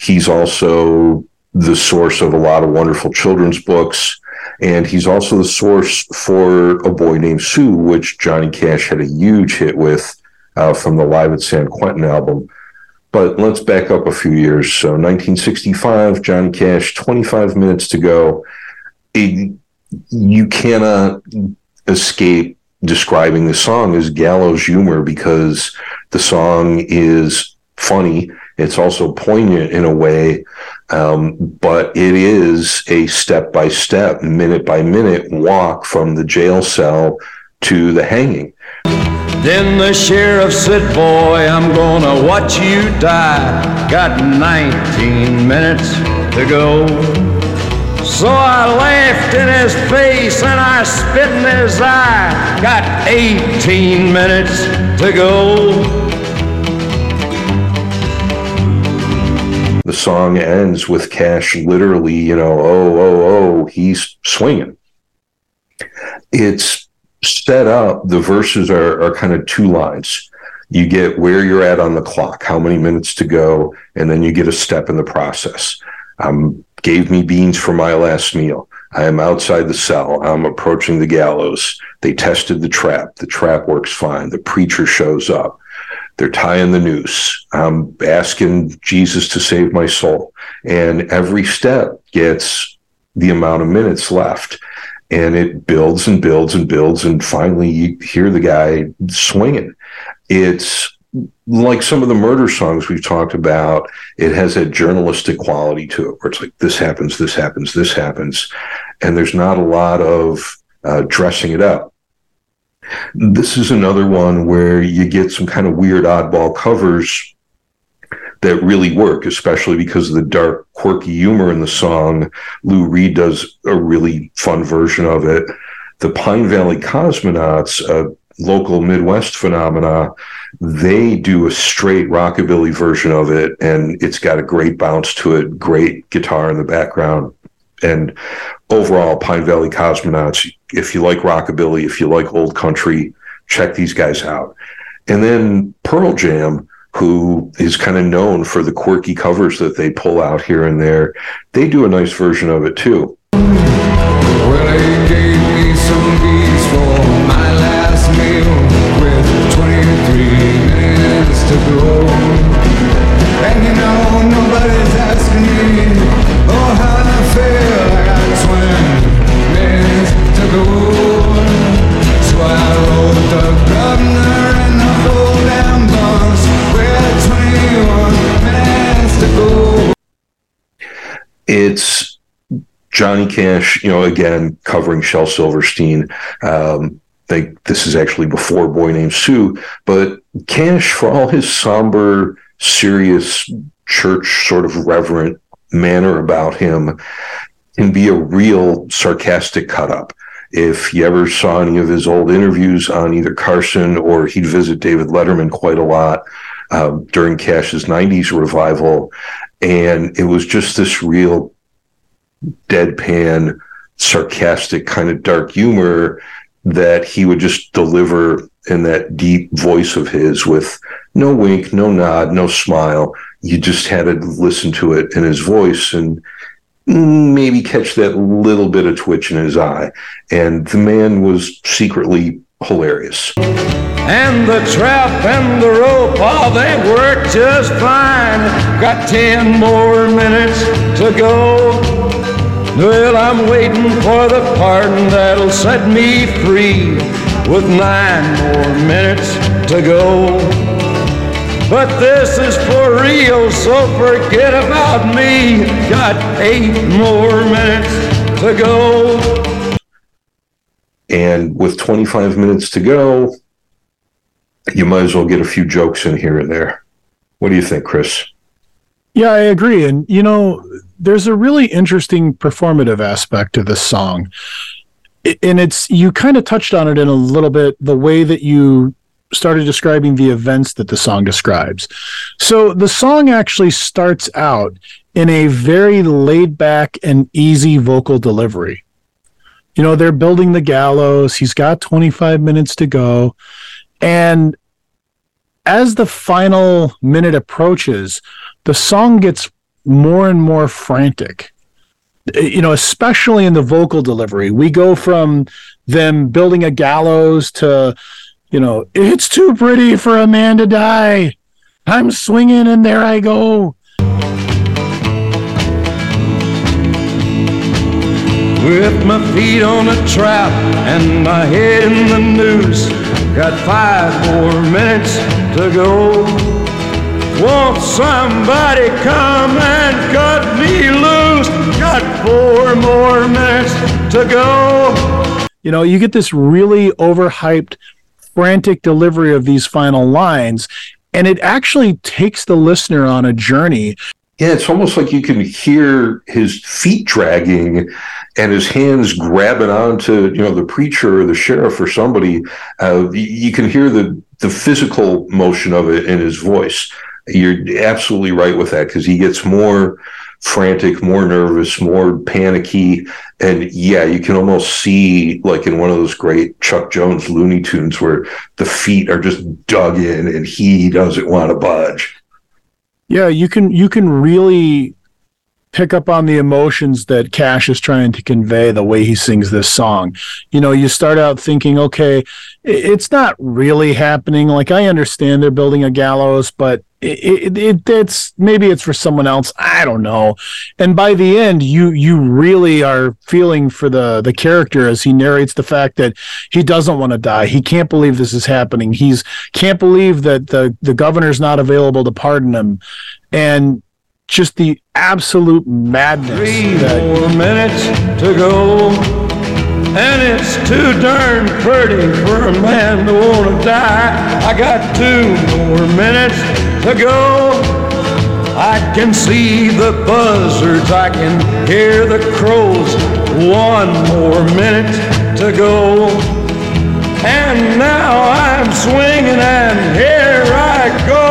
He's also the source of a lot of wonderful children's books. And he's also the source for A Boy Named Sue, which Johnny Cash had a huge hit with uh, from the Live at San Quentin album. But let's back up a few years. So 1965, Johnny Cash, 25 minutes to go. It, you cannot escape describing the song as gallows humor because the song is funny. It's also poignant in a way, um, but it is a step by step, minute by minute walk from the jail cell to the hanging. Then the sheriff said, Boy, I'm gonna watch you die. Got 19 minutes to go. So I laughed in his face and I spit in his eye. Got 18 minutes to go. Song ends with Cash literally, you know, oh, oh, oh, he's swinging. It's set up, the verses are, are kind of two lines. You get where you're at on the clock, how many minutes to go, and then you get a step in the process. Um, gave me beans for my last meal. I am outside the cell. I'm approaching the gallows. They tested the trap. The trap works fine. The preacher shows up. They're tying the noose. I'm asking Jesus to save my soul. And every step gets the amount of minutes left. And it builds and builds and builds. And finally you hear the guy swinging. It's like some of the murder songs we've talked about. It has a journalistic quality to it where it's like this happens this happens this happens. And there's not a lot of uh, dressing it up this is another one where you get some kind of weird oddball covers that really work, especially because of the dark, quirky humor in the song. Lou Reed does a really fun version of it. The Pine Valley Cosmonauts, a local Midwest phenomena, they do a straight rockabilly version of it, and it's got a great bounce to it, great guitar in the background. And overall, Pine Valley Cosmonauts, if you like rockabilly, if you like old country, check these guys out. And then Pearl Jam, who is kind of known for the quirky covers that they pull out here and there, they do a nice version of it too. Well, Johnny Cash, you know, again covering Shel Silverstein. Um, they, this is actually before Boy Named Sue, but Cash, for all his somber, serious, church sort of reverent manner about him, can be a real sarcastic cut up. If you ever saw any of his old interviews on either Carson or he'd visit David Letterman quite a lot um, during Cash's 90s revival, and it was just this real deadpan, sarcastic kind of dark humor that he would just deliver in that deep voice of his with no wink, no nod, no smile. You just had to listen to it in his voice and maybe catch that little bit of twitch in his eye. And the man was secretly hilarious. And the trap and the rope, oh, they work just fine. Got ten more minutes to go. Well, I'm waiting for the pardon that'll set me free. With nine more minutes to go. But this is for real, so forget about me. Got eight more minutes to go. And with 25 minutes to go, you might as well get a few jokes in here and there. What do you think, Chris? Yeah, I agree. And, you know, there's a really interesting performative aspect to this song. And it's, you kind of touched on it in a little bit, the way that you started describing the events that the song describes. So the song actually starts out in a very laid back and easy vocal delivery. You know, they're building the gallows. He's got 25 minutes to go. And as the final minute approaches, the song gets more and more frantic. Uh, You know, especially in the vocal delivery. We go from them building a gallows to, you know, it's too pretty for a man to die. I'm swinging and there I go. With my feet on a trap and my head in the noose. Got five more minutes to go. Won't somebody come and cut me loose? Got four more minutes to go. You know, you get this really overhyped, frantic delivery of these final lines, and it actually takes the listener on a journey. Yeah, it's almost like you can hear his feet dragging and his hands grabbing onto, you know, the preacher or the sheriff or somebody. Uh, you can hear the the physical motion of it in his voice. You're absolutely right with that because he gets more frantic, more nervous, more panicky, and yeah, you can almost see like in one of those great Chuck Jones Looney Tunes where the feet are just dug in and he doesn't want to budge. Yeah, you can you can really pick up on the emotions that Cash is trying to convey the way he sings this song. You know, you start out thinking, okay, it's not really happening. Like I understand they're building a gallows, but it, it, it it's maybe it's for someone else. I don't know. And by the end, you you really are feeling for the the character as he narrates the fact that he doesn't want to die. He can't believe this is happening. He's can't believe that the the governor's not available to pardon him, and just the absolute madness. Three that- more minutes to go. And it's too darn pretty for a man to want to die. I got two more minutes to go. I can see the buzzards, I can hear the crows. One more minute to go. And now I'm swinging, and here I go.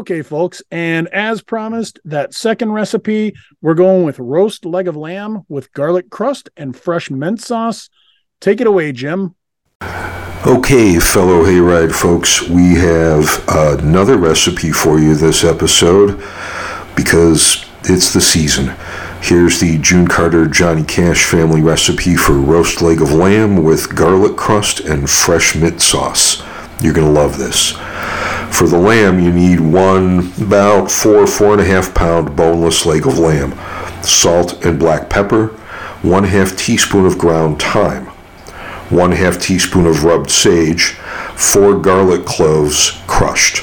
Okay, folks, and as promised, that second recipe, we're going with roast leg of lamb with garlic crust and fresh mint sauce. Take it away, Jim. Okay, fellow Hayride folks, we have another recipe for you this episode because it's the season. Here's the June Carter Johnny Cash family recipe for roast leg of lamb with garlic crust and fresh mint sauce. You're going to love this. For the lamb, you need one about four, four and a half pound boneless leg of lamb, salt and black pepper, one half teaspoon of ground thyme, one half teaspoon of rubbed sage, four garlic cloves crushed.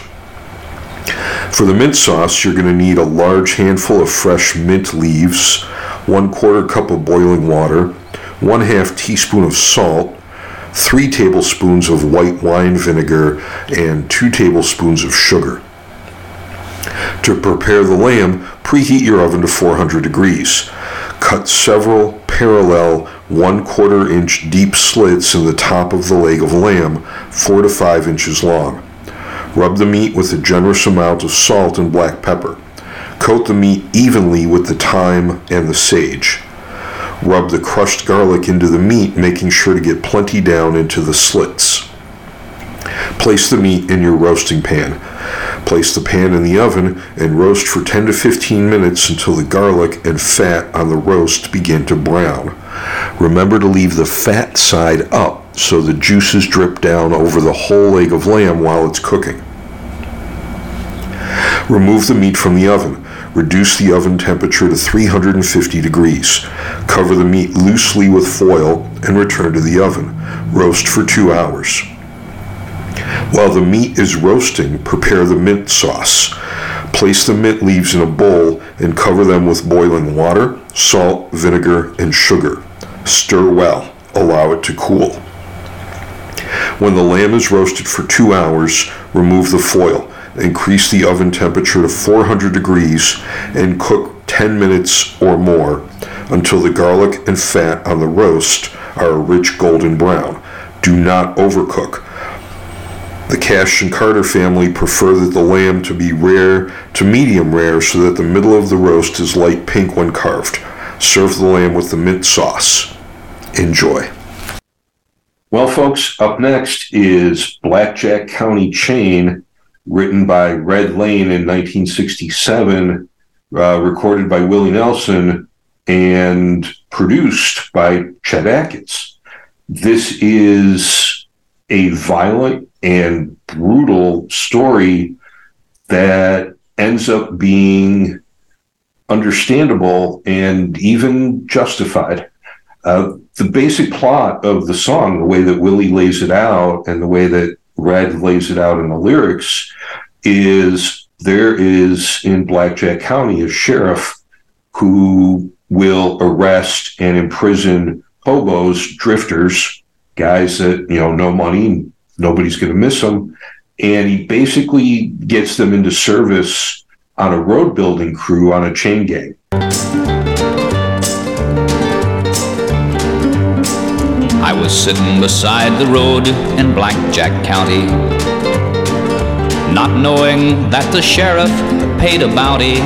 For the mint sauce, you're going to need a large handful of fresh mint leaves, one quarter cup of boiling water, one half teaspoon of salt, three tablespoons of white wine vinegar, and two tablespoons of sugar. To prepare the lamb, preheat your oven to 400 degrees. Cut several parallel one quarter inch deep slits in the top of the leg of lamb, four to five inches long. Rub the meat with a generous amount of salt and black pepper. Coat the meat evenly with the thyme and the sage. Rub the crushed garlic into the meat, making sure to get plenty down into the slits. Place the meat in your roasting pan. Place the pan in the oven and roast for 10 to 15 minutes until the garlic and fat on the roast begin to brown. Remember to leave the fat side up so the juices drip down over the whole leg of lamb while it's cooking. Remove the meat from the oven. Reduce the oven temperature to 350 degrees. Cover the meat loosely with foil and return to the oven. Roast for two hours. While the meat is roasting, prepare the mint sauce. Place the mint leaves in a bowl and cover them with boiling water, salt, vinegar, and sugar. Stir well. Allow it to cool. When the lamb is roasted for two hours, remove the foil. Increase the oven temperature to 400 degrees and cook 10 minutes or more until the garlic and fat on the roast are a rich golden brown. Do not overcook. The Cash and Carter family prefer that the lamb to be rare to medium rare so that the middle of the roast is light pink when carved. Serve the lamb with the mint sauce. Enjoy. Well, folks, up next is Blackjack County Chain, written by Red Lane in 1967, uh, recorded by Willie Nelson, and produced by Chet Atkins. This is a violent and brutal story that ends up being understandable and even justified. Uh, the basic plot of the song, the way that Willie lays it out and the way that Red lays it out in the lyrics, is there is in Blackjack County a sheriff who will arrest and imprison hobos, drifters, guys that, you know, no money, nobody's going to miss them. And he basically gets them into service on a road building crew on a chain gang. Was sitting beside the road in Blackjack County, not knowing that the sheriff paid a bounty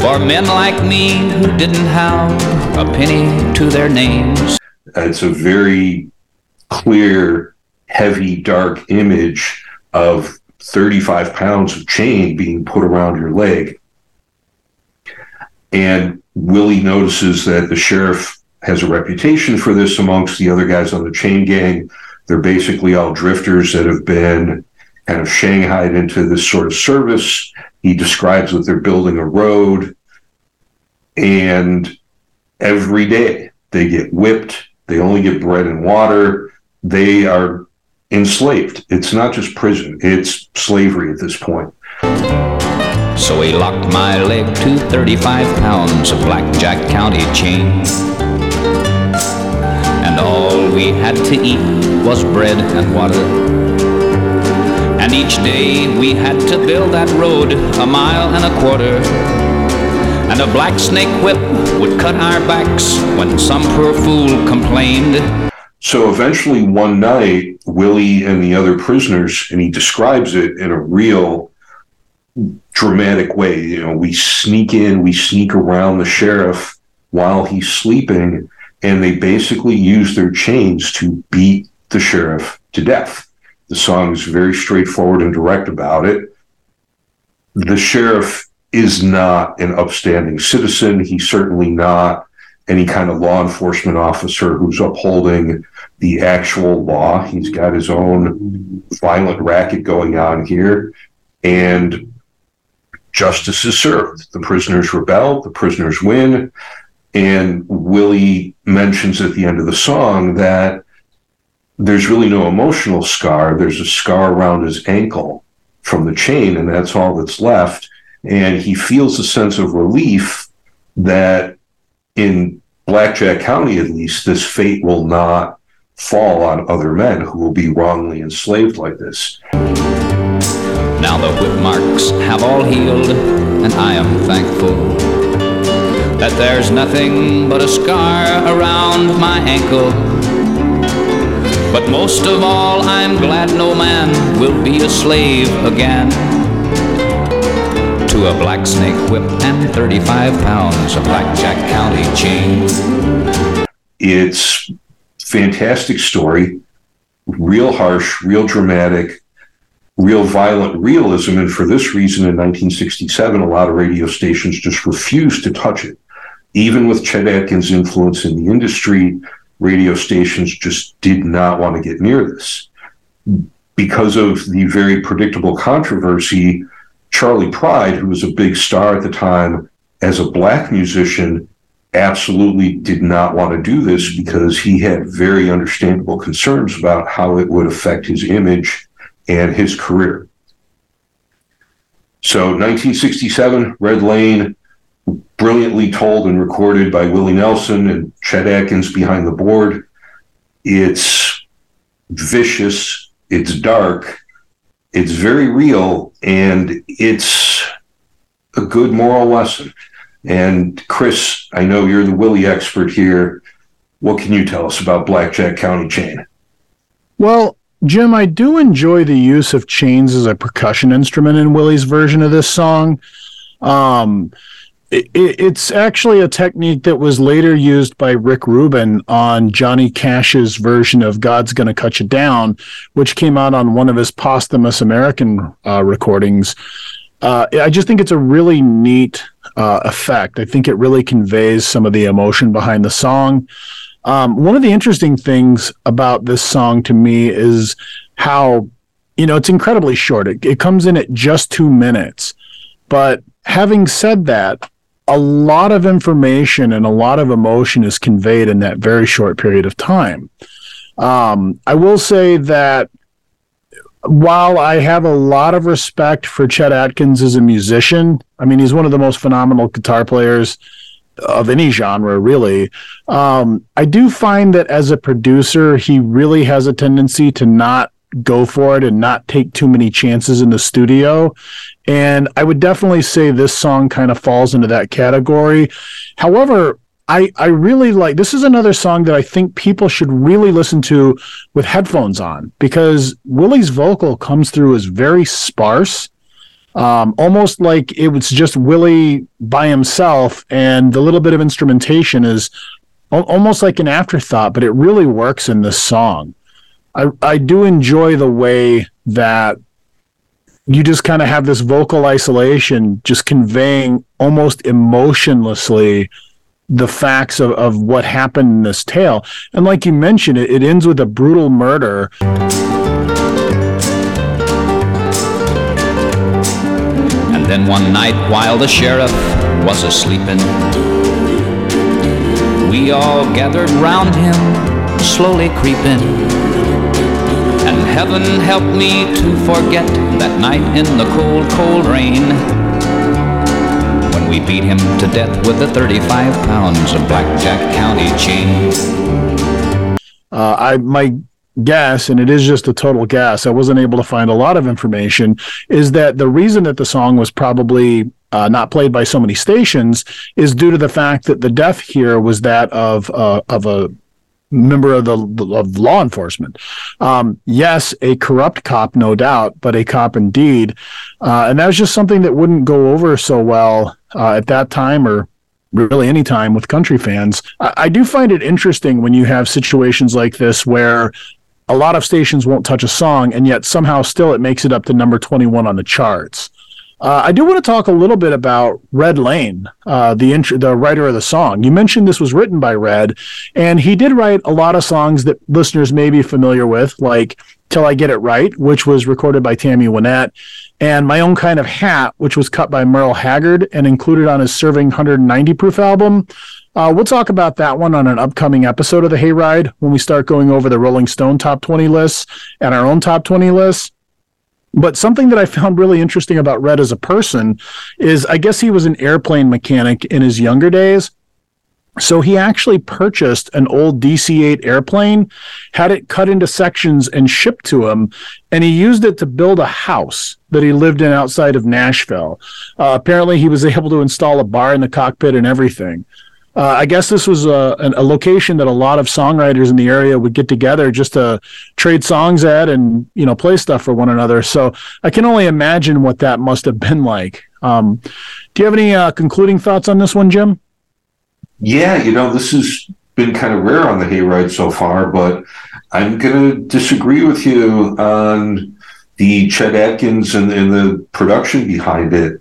for men like me who didn't have a penny to their names. It's a very clear, heavy, dark image of 35 pounds of chain being put around your leg. And Willie notices that the sheriff has a reputation for this amongst the other guys on the chain gang. They're basically all drifters that have been kind of shanghaied into this sort of service. He describes that they're building a road, and every day they get whipped. They only get bread and water. They are enslaved. It's not just prison, it's slavery at this point. So he locked my leg to 35 pounds of Blackjack County chain. We had to eat was bread and water. And each day we had to build that road a mile and a quarter. And a black snake whip would cut our backs when some poor fool complained. So eventually, one night, Willie and the other prisoners, and he describes it in a real dramatic way. You know, we sneak in, we sneak around the sheriff while he's sleeping, and they basically use their chains to beat the sheriff to death. The song is very straightforward and direct about it. The sheriff is not an upstanding citizen. He's certainly not any kind of law enforcement officer who's upholding the actual law. He's got his own violent racket going on here. And justice is served. The prisoners rebel, the prisoners win. And Willie mentions at the end of the song that there's really no emotional scar. There's a scar around his ankle from the chain, and that's all that's left. And he feels a sense of relief that in Blackjack County, at least, this fate will not fall on other men who will be wrongly enslaved like this. Now the whip marks have all healed, and I am thankful that there's nothing but a scar around my ankle. But most of all, I'm glad no man will be a slave again to a black snake whip and 35 pounds of Blackjack County chain. It's fantastic story, real harsh, real dramatic, real violent realism. And for this reason, in 1967, a lot of radio stations just refused to touch it. Even with Chet Atkins' influence in the industry, radio stations just did not want to get near this. Because of the very predictable controversy, Charley Pride, who was a big star at the time as a black musician, absolutely did not want to do this because he had very understandable concerns about how it would affect his image and his career. So 1967, Red Lane, brilliantly told and recorded by Willie Nelson and Chet Atkins behind the board. It's vicious, it's dark, it's very real, and it's a good moral lesson. And Chris, I know you're the Willie expert here. What can you tell us about Blackjack County Chain? Well, Jim, I do enjoy the use of chains as a percussion instrument in Willie's version of this song. Um, it, it's actually a technique that was later used by Rick Rubin on Johnny Cash's version of God's Gonna Cut You Down, which came out on one of his posthumous American uh, recordings. Uh, I just think it's a really neat uh, effect. I think it really conveys some of the emotion behind the song. Um, one of the interesting things about this song to me is how, you know, it's incredibly short. It, it comes in at just two minutes. But having said that, a lot of information and a lot of emotion is conveyed in that very short period of time. Um, I will say that while I have a lot of respect for Chet Atkins as a musician, I mean, he's one of the most phenomenal guitar players of any genre, really. Um, I do find that as a producer, he really has a tendency to not go for it and not take too many chances in the studio. And I would definitely say this song kind of falls into that category. However, I, I really like this is another song that I think people should really listen to with headphones on because Willie's vocal comes through as very sparse, um, almost like it was just Willie by himself, and the little bit of instrumentation is al- almost like an afterthought, but it really works in this song. I, I do enjoy the way that you just kind of have this vocal isolation just conveying almost emotionlessly the facts of, of what happened in this tale. And like you mentioned, it, it ends with a brutal murder. And then one night, while the sheriff was asleepin', we all gathered round him, slowly creeping. And heaven help me to forget that night in the cold, cold rain when we beat him to death with the 35 pounds of Blackjack County chain. Uh, I my guess, and it is just a total guess, I wasn't able to find a lot of information, is that the reason that the song was probably uh, not played by so many stations is due to the fact that the death here was that of uh, of a member of the of law enforcement. Um, yes, a corrupt cop, no doubt, but a cop indeed, uh, and that was just something that wouldn't go over so well uh, at that time or really any time with country fans. I, I do find it interesting when you have situations like this where a lot of stations won't touch a song, and yet somehow still it makes it up to number 21 on the charts. Uh, I do want to talk a little bit about Red Lane, uh, the int- the writer of the song. You mentioned this was written by Red, and he did write a lot of songs that listeners may be familiar with, like "Till I Get It Right," which was recorded by Tammy Wynette, and "My Own Kind of Hat," which was cut by Merle Haggard and included on his Serving 190 Proof album. Uh, we'll talk about that one on an upcoming episode of the Hayride when we start going over the Rolling Stone top 20 lists and our own top 20 lists. But something that I found really interesting about Red as a person is I guess he was an airplane mechanic in his younger days. So he actually purchased an old DC 8 airplane, had it cut into sections and shipped to him, and he used it to build a house that he lived in outside of Nashville. Uh, apparently, he was able to install a bar in the cockpit and everything. Uh, I guess this was a, a location that a lot of songwriters in the area would get together just to trade songs at and you know play stuff for one another. So I can only imagine what that must have been like. Um, do you have any uh, concluding thoughts on this one, Jim? Yeah, you know, this has been kind of rare on the hayride so far, but I'm going to disagree with you on the Chet Atkins and, and the production behind it.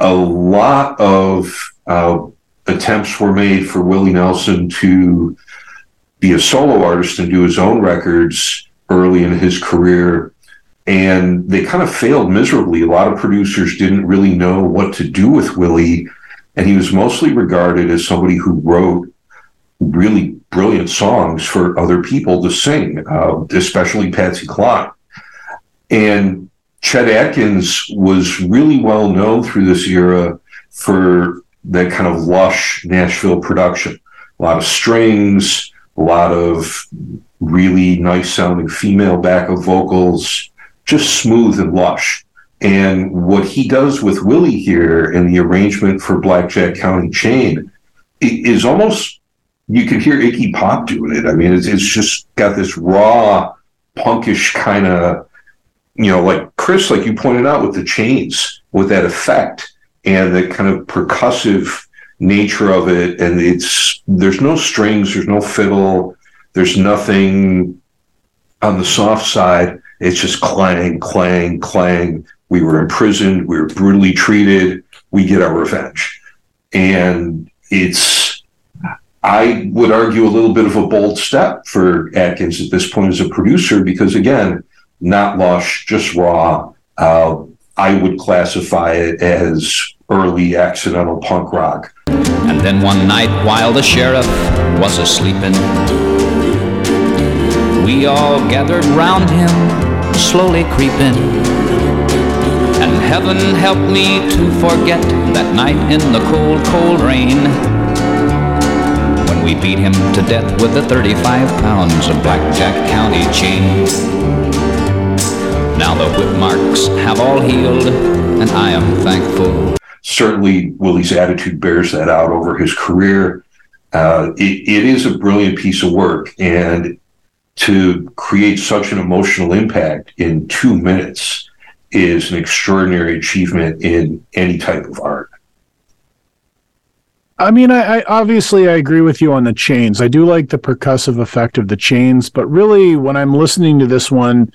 A lot of uh, attempts were made for Willie Nelson to be a solo artist and do his own records early in his career. And they kind of failed miserably. A lot of producers didn't really know what to do with Willie. And he was mostly regarded as somebody who wrote really brilliant songs for other people to sing, uh, especially Patsy Cline. And Chet Atkins was really well known through this era for that kind of lush Nashville production. A lot of strings, a lot of really nice sounding female backup vocals, just smooth and lush. And what he does with Willie here in the arrangement for Blackjack County Chain is almost, you could hear Iggy Pop doing it. I mean, it's, it's just got this raw, punkish kind of, you know, like Chris, like you pointed out with the chains, with that effect and the kind of percussive nature of it. And it's, there's no strings, there's no fiddle, there's nothing on the soft side. It's just clang, clang, clang. We were imprisoned, we were brutally treated, we get our revenge. And it's, I would argue a little bit of a bold step for Atkins at this point as a producer because, again, not lush, just raw. Uh, I would classify it as early accidental punk rock. And then one night, while the sheriff was asleepin', we all gathered round him, slowly creeping. And heaven help me to forget that night in the cold, cold rain. When we beat him to death with the 35 pounds of Blackjack County chain. Now the whip marks have all healed, and I am thankful certainly Willie's attitude bears that out over his career. Uh, it, it is a brilliant piece of work, and to create such an emotional impact in two minutes is an extraordinary achievement in any type of art. I mean, I, I, obviously I agree with you on the chains. I do like the percussive effect of the chains, but really, when I'm listening to this one,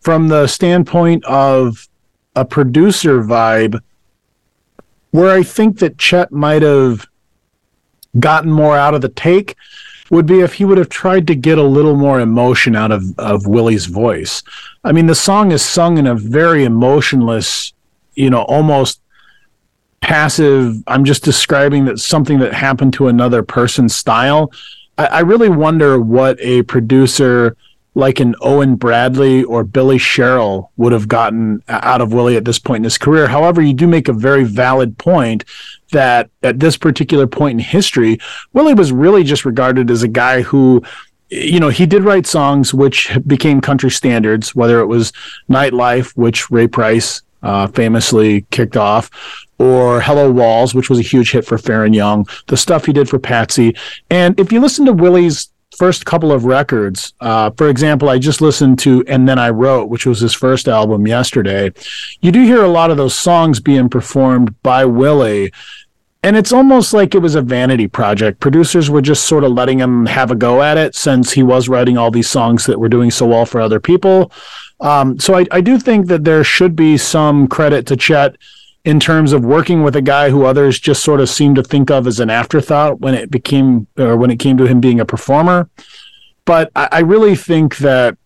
from the standpoint of a producer vibe, where I think that Chet might have gotten more out of the take would be if he would have tried to get a little more emotion out of, of Willie's voice. I mean, the song is sung in a very emotionless, you know, almost passive, I'm just describing that something that happened to another person style. I, I really wonder what a producer like an Owen Bradley or Billy Sherrill would have gotten out of Willie at this point in his career. However, you do make a very valid point that at this particular point in history, Willie was really just regarded as a guy who you know, he did write songs which became country standards, whether it was Nightlife, which Ray Price uh, famously kicked off, or Hello Walls, which was a huge hit for Faron Young, the stuff he did for Patsy. And if you listen to Willie's first couple of records, uh, for example, I just listened to And Then I Wrote, which was his first album yesterday, you do hear a lot of those songs being performed by Willie. And it's almost like it was a vanity project. Producers were just sort of letting him have a go at it since he was writing all these songs that were doing so well for other people. Um, so I, I do think that there should be some credit to Chet in terms of working with a guy who others just sort of seem to think of as an afterthought when it became or when it came to him being a performer. But I, I really think that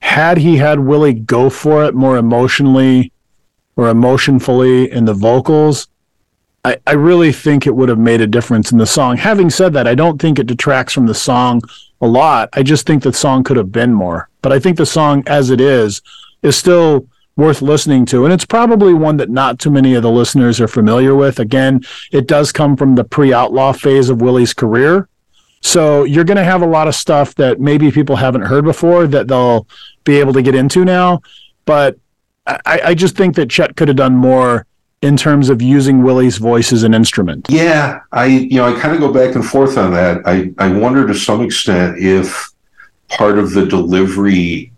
had he had Willie go for it more emotionally or emotionfully in the vocals, I, I really think it would have made a difference in the song. Having said that, I don't think it detracts from the song a lot. I just think the song could have been more. But I think the song as it is is still worth listening to. And it's probably one that not too many of the listeners are familiar with. Again, it does come from the pre outlaw phase of Willie's career. So you're going to have a lot of stuff that maybe people haven't heard before that they'll be able to get into now. But I, I just think that Chet could have done more in terms of using Willie's voice as an instrument. Yeah, I you know I kind of go back and forth on that. I I wonder to some extent if part of the delivery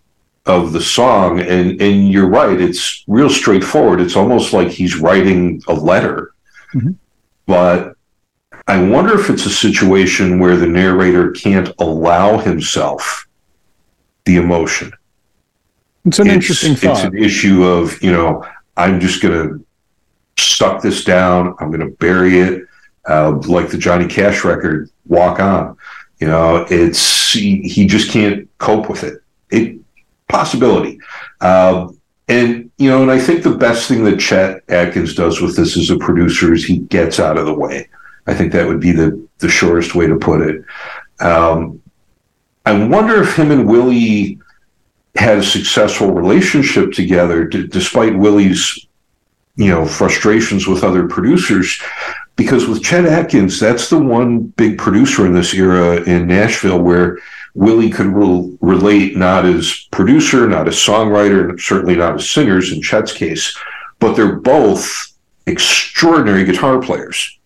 of the song and and you're right it's real straightforward. It's almost like he's writing a letter. Mm-hmm. but i wonder if it's a situation where the narrator can't allow himself the emotion. It's an interesting thought. it's an issue of you know i'm just going to suck this down i'm going to bury it uh, like the johnny cash record walk on. You know it's he, he just can't cope with it. It possibility. Uh, and you know, and I think the best thing that Chet Atkins does with this as a producer is he gets out of the way. I think that would be the the shortest way to put it. Um, I wonder if him and Willie had a successful relationship together, d- despite Willie's, you know, frustrations with other producers. Because with Chet Atkins, that's the one big producer in this era in Nashville where Willie could re- relate not as producer, not as songwriter, certainly not as singers in Chet's case, but they're both extraordinary guitar players.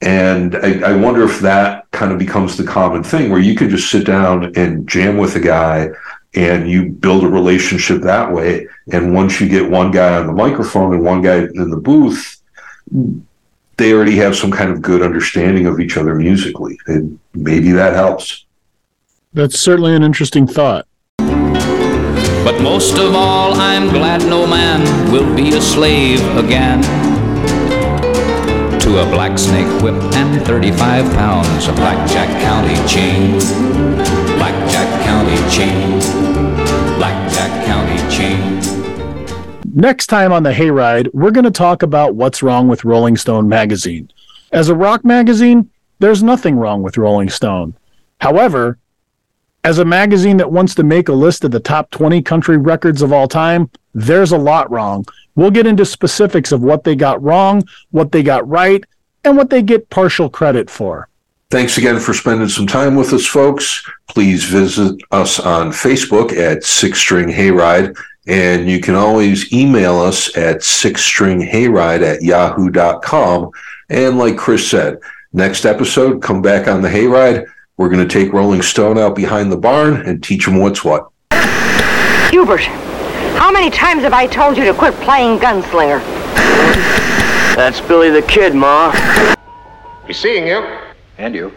And I, I, wonder if that kind of becomes the common thing where you can just sit down and jam with a guy and you build a relationship that way. And once you get one guy on the microphone and one guy in the booth, they already have some kind of good understanding of each other musically. And maybe that helps. That's certainly an interesting thought. But most of all, I'm glad no man will be a slave again to a black snake whip and 35 pounds of Blackjack County chain. Blackjack County chain. Blackjack County chain. Next time on the Hayride, we're going to talk about what's wrong with Rolling Stone magazine. As a rock magazine, there's nothing wrong with Rolling Stone. However, as a magazine that wants to make a list of the top 20 country records of all time, there's a lot wrong. We'll get into specifics of what they got wrong, what they got right, and what they get partial credit for. Thanks again for spending some time with us, folks. Please visit us on Facebook at Six String Hayride, and you can always email us at sixstringhayride at yahoo.com. And like Chris said, next episode, come back on the Hayride we're going to take Rolling Stone out behind the barn and teach him what's what. Hubert, how many times have I told you to quit playing gunslinger? That's Billy the Kid, Ma. Be seeing you. And you.